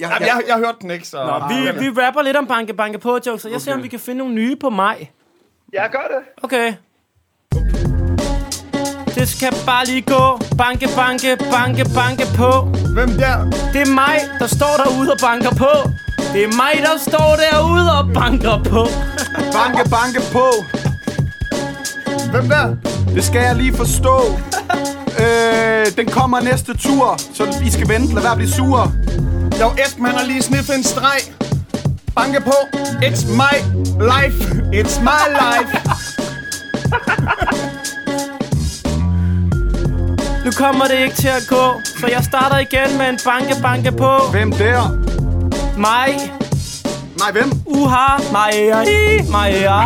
jeg, jeg, jeg, jeg hørte den ikke, så... Nå, vi, vi rapper lidt om banke banke på jokes, så jeg ser, om vi kan finde nogle nye på mig. Jeg gør det. Okay. Det skal bare lige gå. Banke, banke, banke, banke på. Hvem der? Det er mig, der står derude og banker på. Det er mig, der står derude og banker på. banke, banke på. Hvem der? Det skal jeg lige forstå. Øh, den kommer næste tur, så I skal vente. Lad være at blive sure. Jo, Esben, han har lige sniffet en streg. Banke på. It's my life. It's my life. Nu kommer det ikke til at gå, så jeg starter igen med en banke, banke på. Hvem der? Mig, Nej, hvem? uha, mig, i, mig, ja.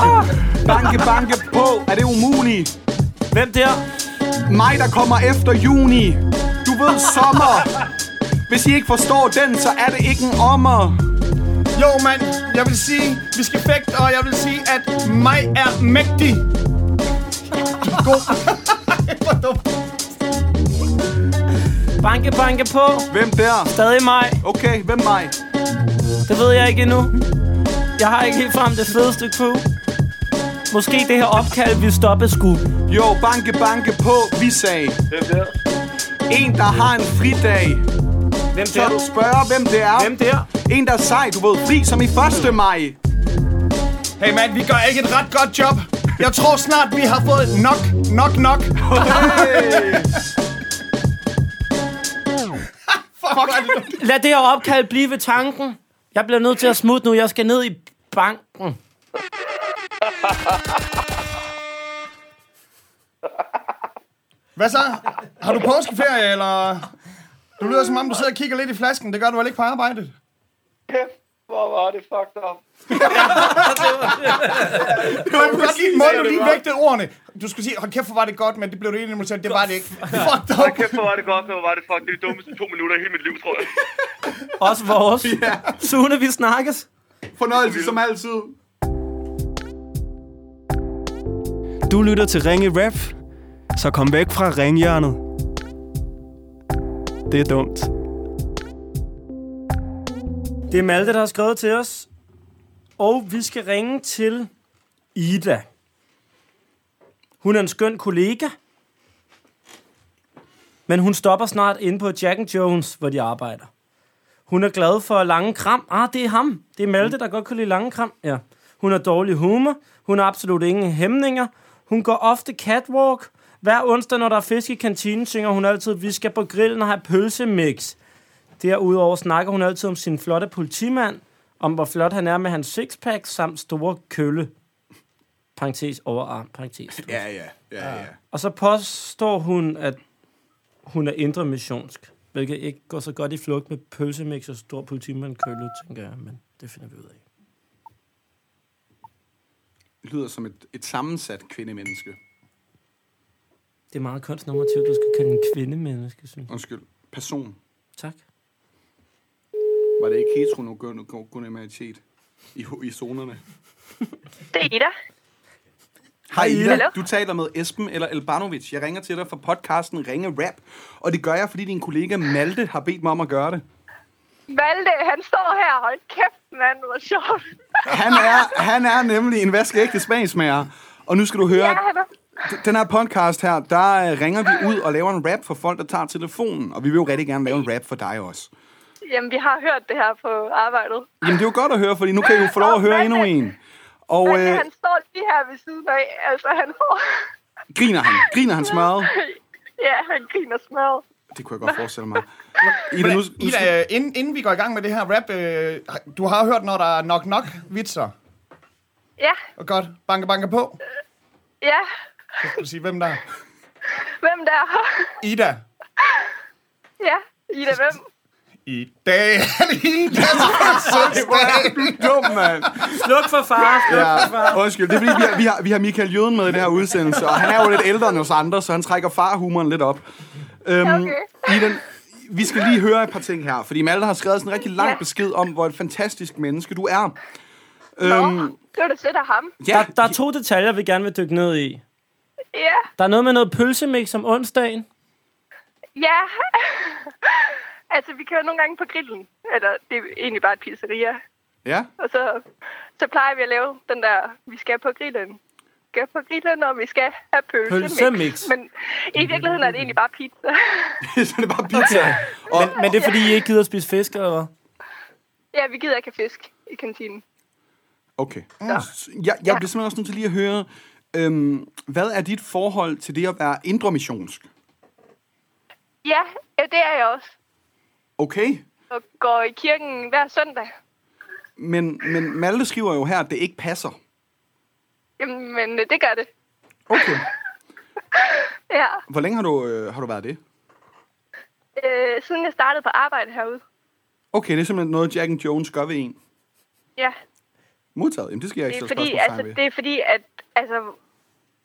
Banke, banke på. Er det umuligt? Hvem der? Mig, der kommer efter juni. Du ved, sommer. Hvis I ikke forstår den, så er det ikke en ommer. Jo, mand. Jeg vil sige, vi skal fægte, og jeg vil sige, at mig er mægtig. God. Hvor dumt. Banke, banke på. Hvem der? Stadig mig. Okay, hvem mig? Det ved jeg ikke endnu. Jeg har ikke helt frem det fedeste crew. Måske det her opkald, vi stoppe sgu. Jo, banke, banke på, vi sagde. Hvem der? En, der har en fridag. Hvem Så du spørger, hvem det er? Hvem der? En, der er sej, du ved, fri som i 1. maj. Hey, mand, vi gør ikke et ret godt job. Jeg tror snart, vi har fået nok, nok, nok. Hey. Fuck. Lad det her opkald blive ved tanken. Jeg bliver nødt til at smutte nu. Jeg skal ned i banken. Hvad så? Har du påskeferie, eller... Du lyder som om, du sidder og kigger lidt i flasken. Det gør du vel ikke på arbejdet? Kæft, hvor var det fucked up. Man kunne godt lide måden, du lige vægtede ordene. Du skulle sige, hold kæft, hvor var det godt, men det blev du enig med selv. Det var det ikke. Fuck dig. Hold kæft, hvor var det godt, hvor var det fuck. Det er de dummeste to minutter i hele mit liv, tror jeg. Også vores. Ja. Sune, vi snakkes. Fornøjelse som altid. Du lytter til Ringe Rap, så kom væk fra ringhjørnet. Det er dumt. Det er Malte, der har skrevet til os. Og vi skal ringe til Ida. Hun er en skøn kollega. Men hun stopper snart inde på Jack and Jones, hvor de arbejder. Hun er glad for lange kram. Ah, det er ham. Det er Malte, der godt kan lide lange kram. Ja. Hun har dårlig humor. Hun har absolut ingen hæmninger. Hun går ofte catwalk. Hver onsdag, når der er fisk i kantinen, synger hun altid, vi skal på grillen og have pølsemix. Derudover snakker hun altid om sin flotte politimand, om hvor flot han er med hans sixpack, samt store kølle. Parentes overarm, parentes. Ja, ja, ja, ja. Og så påstår hun, at hun er indre missionsk, hvilket ikke går så godt i flugt med pølsemix og stor politimand kølle, tænker jeg, men det finder vi ud af. Lyder som et, et sammensat kvindemenneske. Det er meget kunstnormativt, du skal kalde en kvindemenneske, synes jeg. Undskyld. Person. Tak. Var det ikke heteronormativitet i, i zonerne? Det er Ida. Hej Ida, Hallo? du taler med Esben eller Elbanovic. Jeg ringer til dig fra podcasten Ringe Rap. Og det gør jeg, fordi din kollega Malte har bedt mig om at gøre det. Malte, han står her. Hold kæft, mand. Hvor sjovt. Han er, han er nemlig en vaskeægte smagsmager. Og nu skal du høre, Ja, den her podcast her, der øh, ringer vi ud og laver en rap for folk, der tager telefonen. Og vi vil jo rigtig gerne lave en rap for dig også. Jamen, vi har hørt det her på arbejdet. Jamen, det er jo godt at høre, fordi nu kan I jo få lov at høre endnu en. Og Malte, øh, han står lige her ved siden af. Altså, han får... griner han? Griner han smørret? ja, han griner smadret. Det kunne jeg godt forestille mig. Ida, nu, nu Ida, øh, inden, inden vi går i gang med det her rap, øh, du har hørt, når der er nok-nok-vitser. Ja, Og godt, banke, banke på. ja. Så skal du sige, hvem der er. Hvem der? Ida. ja, Ida, hvem? I dag er det Idas fødselsdag. du er dum, mand. Sluk for far, sluk for far. Ja, undskyld. Det er fordi, vi har, vi har, vi har Michael Jøden med i det her udsendelse, og han er jo lidt ældre end os andre, så han trækker farhumoren lidt op. Øhm, Okay. Ida, vi skal lige høre et par ting her, fordi Malte har skrevet sådan en rigtig lang Ja. besked om, hvor et fantastisk menneske du er. Nå, Øhm, det var da sødt af ham. ja, Der, der er to detaljer, vi gerne vil dykke ned i. Ja, Der er noget med noget pølsemix om onsdagen. ja. altså, vi kører nogle gange på grillen. Eller, det er egentlig bare et pizzeria. ja. Og så, så plejer vi at lave den der, vi skal på grillen. Vi skal på grillen, og vi skal have pølsemix. Pølsemix. Men i virkeligheden er det egentlig bare pizza. så er det bare pizza. Og, Men, men det er, fordi I ikke gider at spise fisk, eller hvad? ja, vi gider ikke have fisk i kantinen. okay. Jeg, jeg bliver simpelthen også nødt til lige at høre, øhm, hvad er dit forhold til det at være indre missionsk? Ja, ja, det er jeg også. Okay, Og går i kirken hver søndag. men, men Malte skriver jo her, at det ikke passer. Jamen, men øh, det gør det. Okay. Ja, Hvor længe har du, øh, har du været det? øh, siden jeg startede på arbejde herude. Okay, det er simpelthen noget, Jack and Jones gør ved en. Ja, Modtaget. Jamen, det skal jeg det ikke er stille fordi, altså, ved. det er fordi, at altså,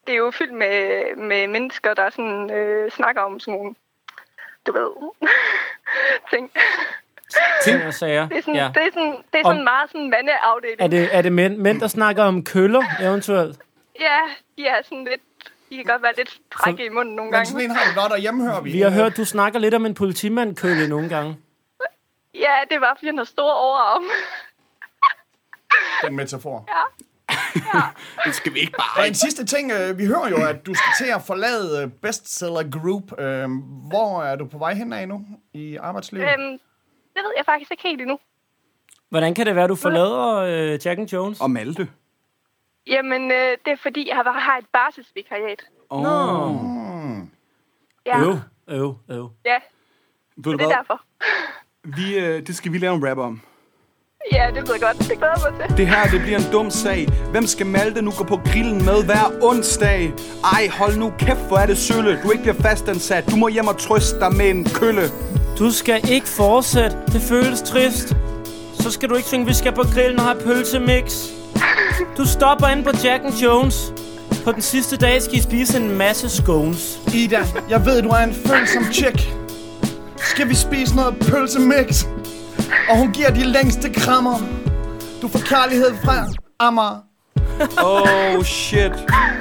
det er jo fyldt med, med mennesker, der sådan, øh, snakker om sådan nogle, du ved, ting. Ting og sager. Det er sådan, Ja. ja. det er sådan, det er Om- sådan meget sådan mandeafdeling. Er det, er det mænd, mænd, der snakker om køller, eventuelt? Ja, de er sådan lidt, de kan godt være lidt frække i munden nogle Men sådan gange. en har du godt, og hjemme hører vi. Vi har hørt, du snakker lidt om en politimandkølle nogle gange. Ja, det var, fordi han har store overarm. Den metafor. Det skal vi ikke bare. Og en sidste ting, øh, vi hører jo, at du skal til at forlade øh, Bestseller Group. Øh, Hvor er du på vej hen af nu i arbejdslivet? øhm, det ved jeg faktisk ikke helt endnu. Hvordan kan det være, du forlader øh, Jack and Jones? Og Malte. Jamen, øh, det er fordi, jeg har har et barselsvikariat. Oh. Ja, Øv, øv, øv. ja, Ved det er hvad? derfor. Vi, øh, det skal vi lave en rap om. Ja, det ved jeg godt. Det glæder mig til. Det her, det bliver en dum sag. Hvem skal Malte nu gå på grillen med hver onsdag? Ej, hold nu kæft, hvor er det sølle. Du ikke bliver fastansat. Du må hjem og trøste dig med en kølle. Du skal ikke fortsætte. Det føles trist. Så skal du ikke synge, vi skal på grillen og have pølsemix. Du stopper ind på Jack and Jones. På den sidste dag skal I spise en masse scones. Ida, jeg ved, du er en følsom chick. Skal vi spise noget pølsemix? Og hun giver de længste krammer. Du får kærlighed fra Amager. Oh shit,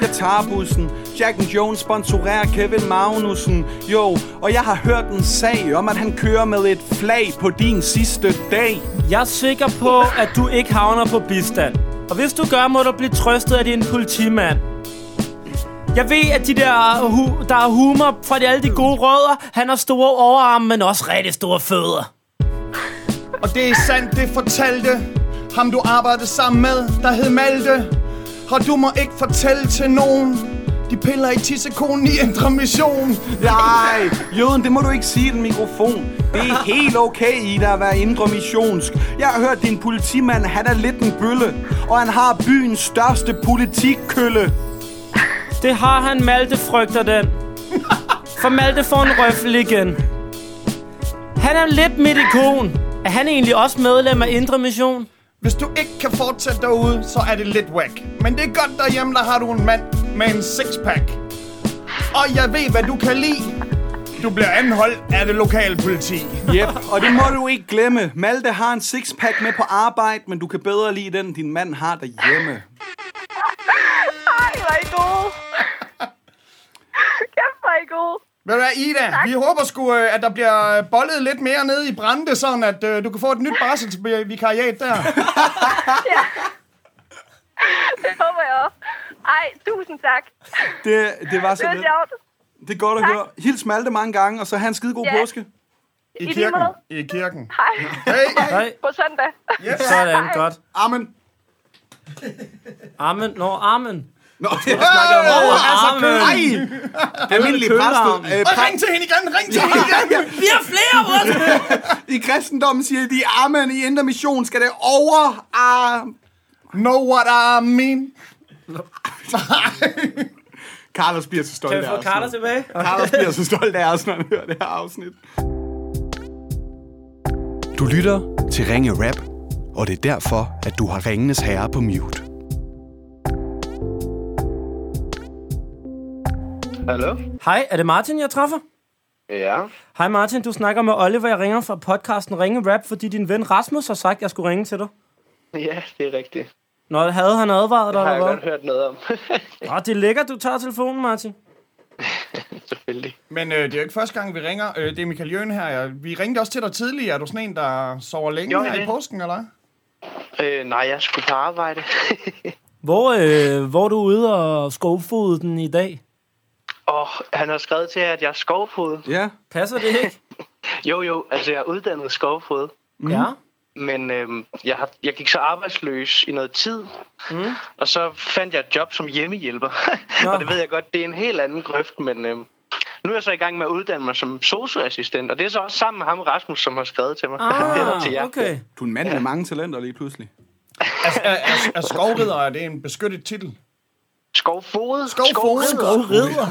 jeg tager bussen. Jack and Jones sponsorerer Kevin Magnussen. Jo, og jeg har hørt en sag om, at han kører med et flag på din sidste dag. Jeg er sikker på, at du ikke havner på bistand. Og hvis du gør, må du blive trøstet af din politimand. Jeg ved, at de der, hu- der er humor fra de, alle de gode rødder. Han har store overarme, men også rigtig store fødder. Og det er sandt, det fortalte ham du arbejdede sammen med, der hed Malte. Og du må ikke fortælle til nogen, De piller i tissekonen i Indre Mission. Nej, jøden, det må du ikke sige i den mikrofon. Det er helt okay, Ida, at være indre missionsk. Jeg har hørt, din politimand, han er lidt en bølle. Og han har byens største politikkølle. Det har han, Malte frygter den. For Malte får en røffel igen. Han er lidt mit ikon. Er han egentlig også medlem af Indre Mission? Hvis du ikke kan fortsætte derude, så er det lidt whack. Men det er godt derhjemme, der har du en mand med en sixpack. Og jeg ved, hvad du kan lide. Du bliver anholdt af det lokale politi. Yep, og det må du ikke glemme. Malte har en sixpack med på arbejde, men du kan bedre lide den, din mand har derhjemme. Ej, hvor er I gode. Kæft, hvor er I gode. Ved du hvad, Ida, Tak. vi håber sgu, øh, at der bliver bollet lidt mere nede i Brande, sådan at øh, du kan få et nyt barselsvikariat der. Det håber jeg også. Ej, tusind tak. Det, det var så Det lidt. Det er godt at Tak. høre. Hils Malte mange gange, og så have en skide god Ja. påske. I lige kirken. I kirken. Hej. Hey. Hej. På søndag. Yes. Sådan, godt. Amen. Amen. Nå, amen. Nå, Hey. altså, Amen. nej. Almindelig kølearmen. præst. Øh, Og ring til hende igen, ring til hende igen. Vi har flere, bror! I kristendommen siger de, amen, i indre mission skal det over... Know what I mean? Carlos bliver så stolt Kan vi af få os. Carter tilbage? Carlos bliver så stolt af os, når han hører det her afsnit. Du lytter til Ringe Rap, og det er derfor, at du har Ringenes Herre på mute. Hallo? Hej, er det Martin, jeg træffer? Ja. Hej Martin, du snakker med Oliver. Jeg ringer fra podcasten Ringe Rap, fordi din ven Rasmus har sagt, at jeg skulle ringe til dig. Ja, det er rigtigt. Nå, havde han advaret dig, Det har jeg godt hørt noget om. Åh, det er lækkert, du tager telefonen, Martin. Selvfølgelig. Men øh, det er jo ikke første gang, vi ringer. Øh, det er Michael Jøen her. Jeg- Vi ringte også til dig tidligere. Er du sådan en, der sover længe Jo, her det. i påsken, eller? Øh, nej, jeg skulle på arbejde. Hvor, øh, hvor er du ude og skovfode den i dag? Og han har skrevet til, at jeg er skovfod. Ja. Passer det ikke? Jo, jo, altså jeg er uddannet skovfod. Mm. Ja. Men øhm, jeg, har, jeg gik så arbejdsløs i noget tid, Mm. og så fandt jeg et job som hjemmehjælper. Nå. og det ved jeg godt, det er en helt anden grøft, men øhm, nu er jeg så i gang med at uddanne mig som socioassistent, og det er så også sammen med ham, Rasmus, som har skrevet til mig. Eller til jer. Ah, okay. Du er en mand med mange talenter lige pludselig. Er, er, er, er skovridder, er det en beskyttet titel? Skovfod. Skovfod. Skovridder.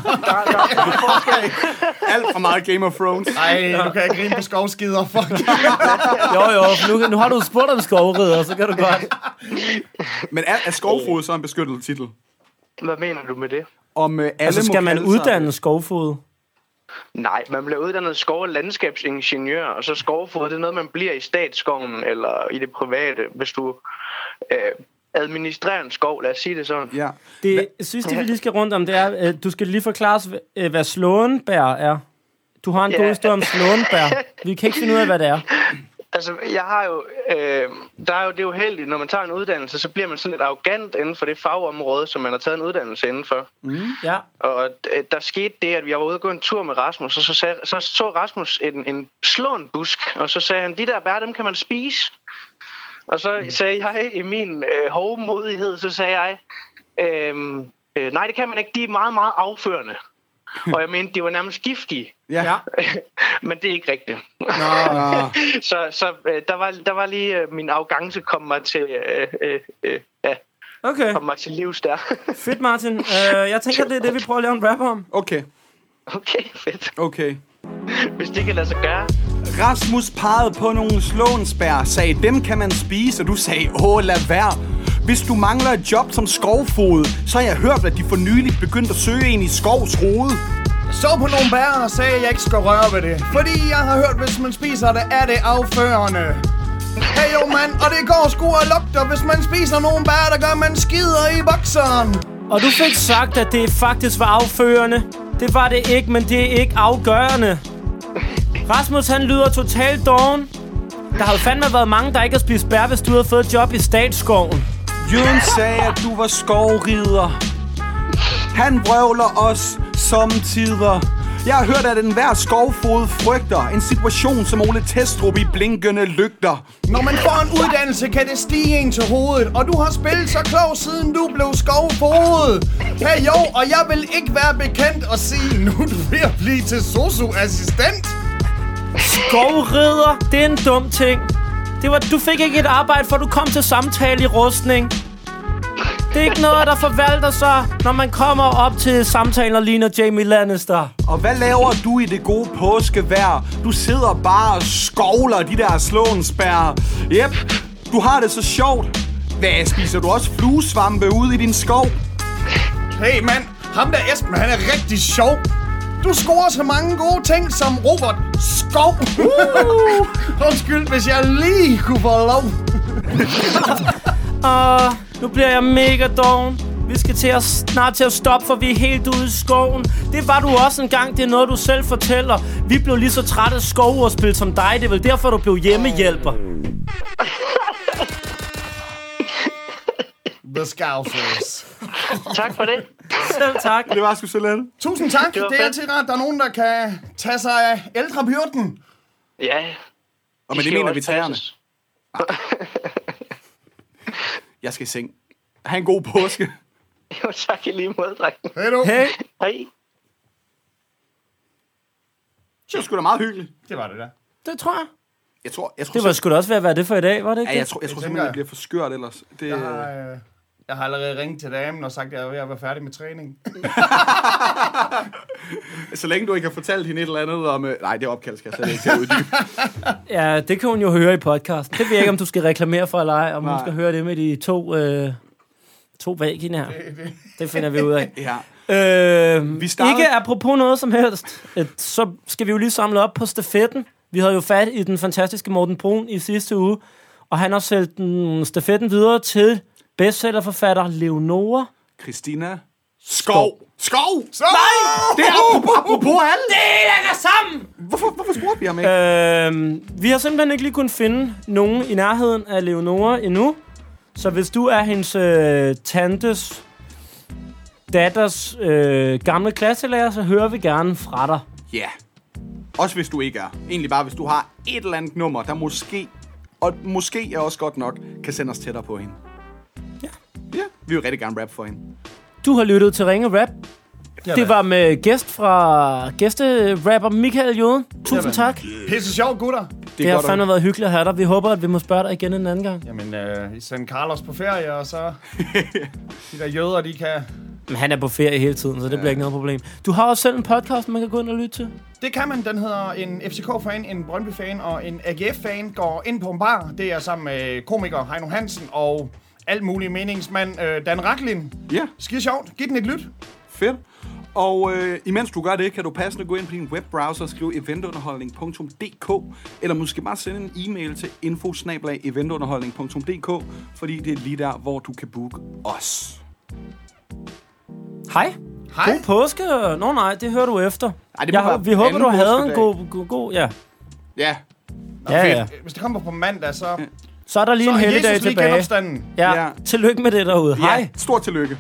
Alt for meget Game of Thrones. Ej, du kan ikke grine på skovskider. Fuck. Jo, jo, nu, nu har du spurgt om skovridder, så kan du godt. Men er, er skovfod så en beskyttet titel? Hvad mener du med det? Om øh, alle Altså, skal man sig- uddanne skovfod? Nej, man bliver uddannet skov- og landskabsingeniør, og så skovfod, det er noget, man bliver i statsskoven eller i det private, hvis du øh, administrerer en skov, lad os sige det sådan. Ja. Det sidste, vi lige skal rundt om, det er, at du skal lige forklare os, øh, hvad slåenbær er. Du har en Ja. god historie om slåenbær. Vi kan ikke finde ud af, hvad det er. Altså, jeg har jo, øh, der er jo det er uheldigt, når man tager en uddannelse, så bliver man sådan lidt arrogant inden for det fagområde, som man har taget en uddannelse inden for. Ja. Og øh, der skete det, at jeg var ude og gå en tur med Rasmus, og så, sagde, så så Rasmus en, en slåen busk, og så sagde han, de der bær, dem kan man spise. Og så sagde jeg i min øh, hovmodighed, så sagde jeg, øh, øh, nej, det kan man ikke, de er meget, meget afførende. og jeg mente, de var nærmest giftige. Ja. Men det er ikke rigtigt. Nå. så så øh, der, var, der var lige øh, min arrogance kom mig til, øh, øh, øh, ja, Okay, kom mig til livs der. fedt Martin. Uh, jeg tænker, det er det, vi prøver at lave en rap om. Okay, okay, fedt. okay. Hvis det kan lade sig gøre. Rasmus pegede på nogle slåensbær, sagde, dem kan man spise, og du sagde, åh, lad være. Hvis du mangler et job som skovfod, så har jeg hørt, at de for nylig begyndte at søge en i skovs hoved. Så på nogle bær og sagde, at jeg ikke skal røre ved det. Fordi jeg har hørt, hvis man spiser det, er det afførende. Hey jo mand, og det går sgu og lugter, hvis man spiser nogle bær, der gør man skider i bokseren. Og du fik sagt, at det faktisk var afførende. Det var det ikke, men det er ikke afgørende. Rasmus, han lyder totalt doven. Der har jo fandme været mange, der ikke har spist bær, hvis du havde fået et job i statsskoven. Jørgen sagde, at du var skovrider. Han vrøvler os som tider. Jeg har hørt, at enhver skovfod frygter en situation som Ole Testrup i blinkende lygter. Når man får en uddannelse, kan det stige en til hovedet. Og du har spillet så klog, siden du blev skovfodet. Hey jo, og jeg vil ikke være bekendt og sige, nu er du ved at blive til sosu-assistent. Skovrider, det er en dum ting. Det var, du fik ikke et arbejde, for du kom til samtale i rustning. Det er ikke noget, der forvalter sig, når man kommer op til samtalen og ligner Jamie Lannister. Og hvad laver du i det gode påskevejr? Du sidder bare og skovler de der slåensbær. Yep, du har det så sjovt. Hvad, spiser du også fluesvampe ude i din skov? Hey mand, ham der Esben, han er rigtig sjov. Du scorer så mange gode ting som Robert Skov. Uh! Undskyld, hvis jeg lige kunne få lov. Og nu bliver jeg mega doven. Vi skal til at, snart til at stoppe, for vi er helt ude i skoven. Det var du også en gang, det er noget, du selv fortæller. Vi blev lige så trætte af skovordspil som dig. Det er vel derfor, du blev hjemmehjælper. The Scousers. Tak for det. Selv tak. Det var sgu så let. Tusind tak. Det Det er altid rart, der er nogen, der kan tage sig af ældrebyrden. Ja. Og med det mener vi passes. Jeg skal i seng. Ha' en god påske. Jo, tak i lige måde, dreng. Hej du. Hey, Hej. Det var sgu da meget hyggeligt. Det var det der. det tror jeg. Jeg tror, jeg tror, Det var sgu da også ved at være det for i dag, var det ikke Ja, jeg tror, jeg tror simpelthen, det bliver for skørt ellers. Det, Jeg har, øh, jeg har allerede ringet til damen og sagt, at jeg er ved at være færdig med træning. så længe du ikke har fortalt hende et eller andet om... Øh, nej, det opkald skal jeg slet ikke til at uddybe. Ja, det kan hun jo høre i podcasten. Det ved jeg ikke, om du skal reklamere for eller ej, om hun skal høre det med de to, øh, to væggene her. Det finder vi ud af. ja. Øh, Vi starter- Ikke apropos noget som helst, et, så skal vi jo lige samle op på stafetten. Vi havde jo fat i den fantastiske Morten Brun i sidste uge, og han har sendt den stafetten videre til bestsellerforfatter Leonora. Christina Skov. Skov! Så! Det er apropos, apropos alle. Det hænger sammen! Hvorfor, hvorfor spurgte vi ham ikke? Øh, vi har simpelthen ikke lige kunnet finde nogen i nærheden af Leonora endnu. Så hvis du er hendes øh, tantes datters øh, gamle klasselærer, så hører vi gerne fra dig. Ja. Yeah. Også hvis du ikke er. Egentlig bare, hvis du har et eller andet nummer, der måske, og måske er også godt nok, kan sende os tættere på hende. Ja. Ja, vi vil rigtig gerne rap for hende. Du har lyttet til Ringe Rap. Det var med gæst fra gæsterapper Michael Joden. Tusind Jamen. tak. Pisse sjov, gutter. Det, Det har fandme været hyggeligt at have dig. Vi håber, at vi må spørge dig igen en anden gang. Jamen, øh, I sender Carlos på ferie, og så... de der jøder, de kan... Men han er på ferie hele tiden, så det bliver ikke noget problem. Du har også selv en podcast, man kan gå ind og lytte til. Det kan man. Den hedder en FCK-fan, en Brøndby-fan og en AGF-fan går ind på en bar. Det er sammen med komiker Heino Hansen og alt mulig meningsmand øh, Dan Raklin. Ja, Skide sjovt. Giv den et lyt. fedt. Og øh, imens du gør det, kan du passende gå ind på din webbrowser og skrive eventunderholdning.dk eller måske bare sende en e-mail til info-eventunderholdning.dk fordi det er lige der, hvor du kan booke os. Hej. Hej. God påske. Nå nej, det hører du efter. Ej, det må Jeg, vi håber, du havde en god, god, god ja. Ja, Ja, ja. Hvis det kommer på mandag, så... Så er der lige Så en helligdag Jesus lige tilbage. genopstanden. Ja. Ja. Tillykke med det derude. Hej. ja. stort tillykke.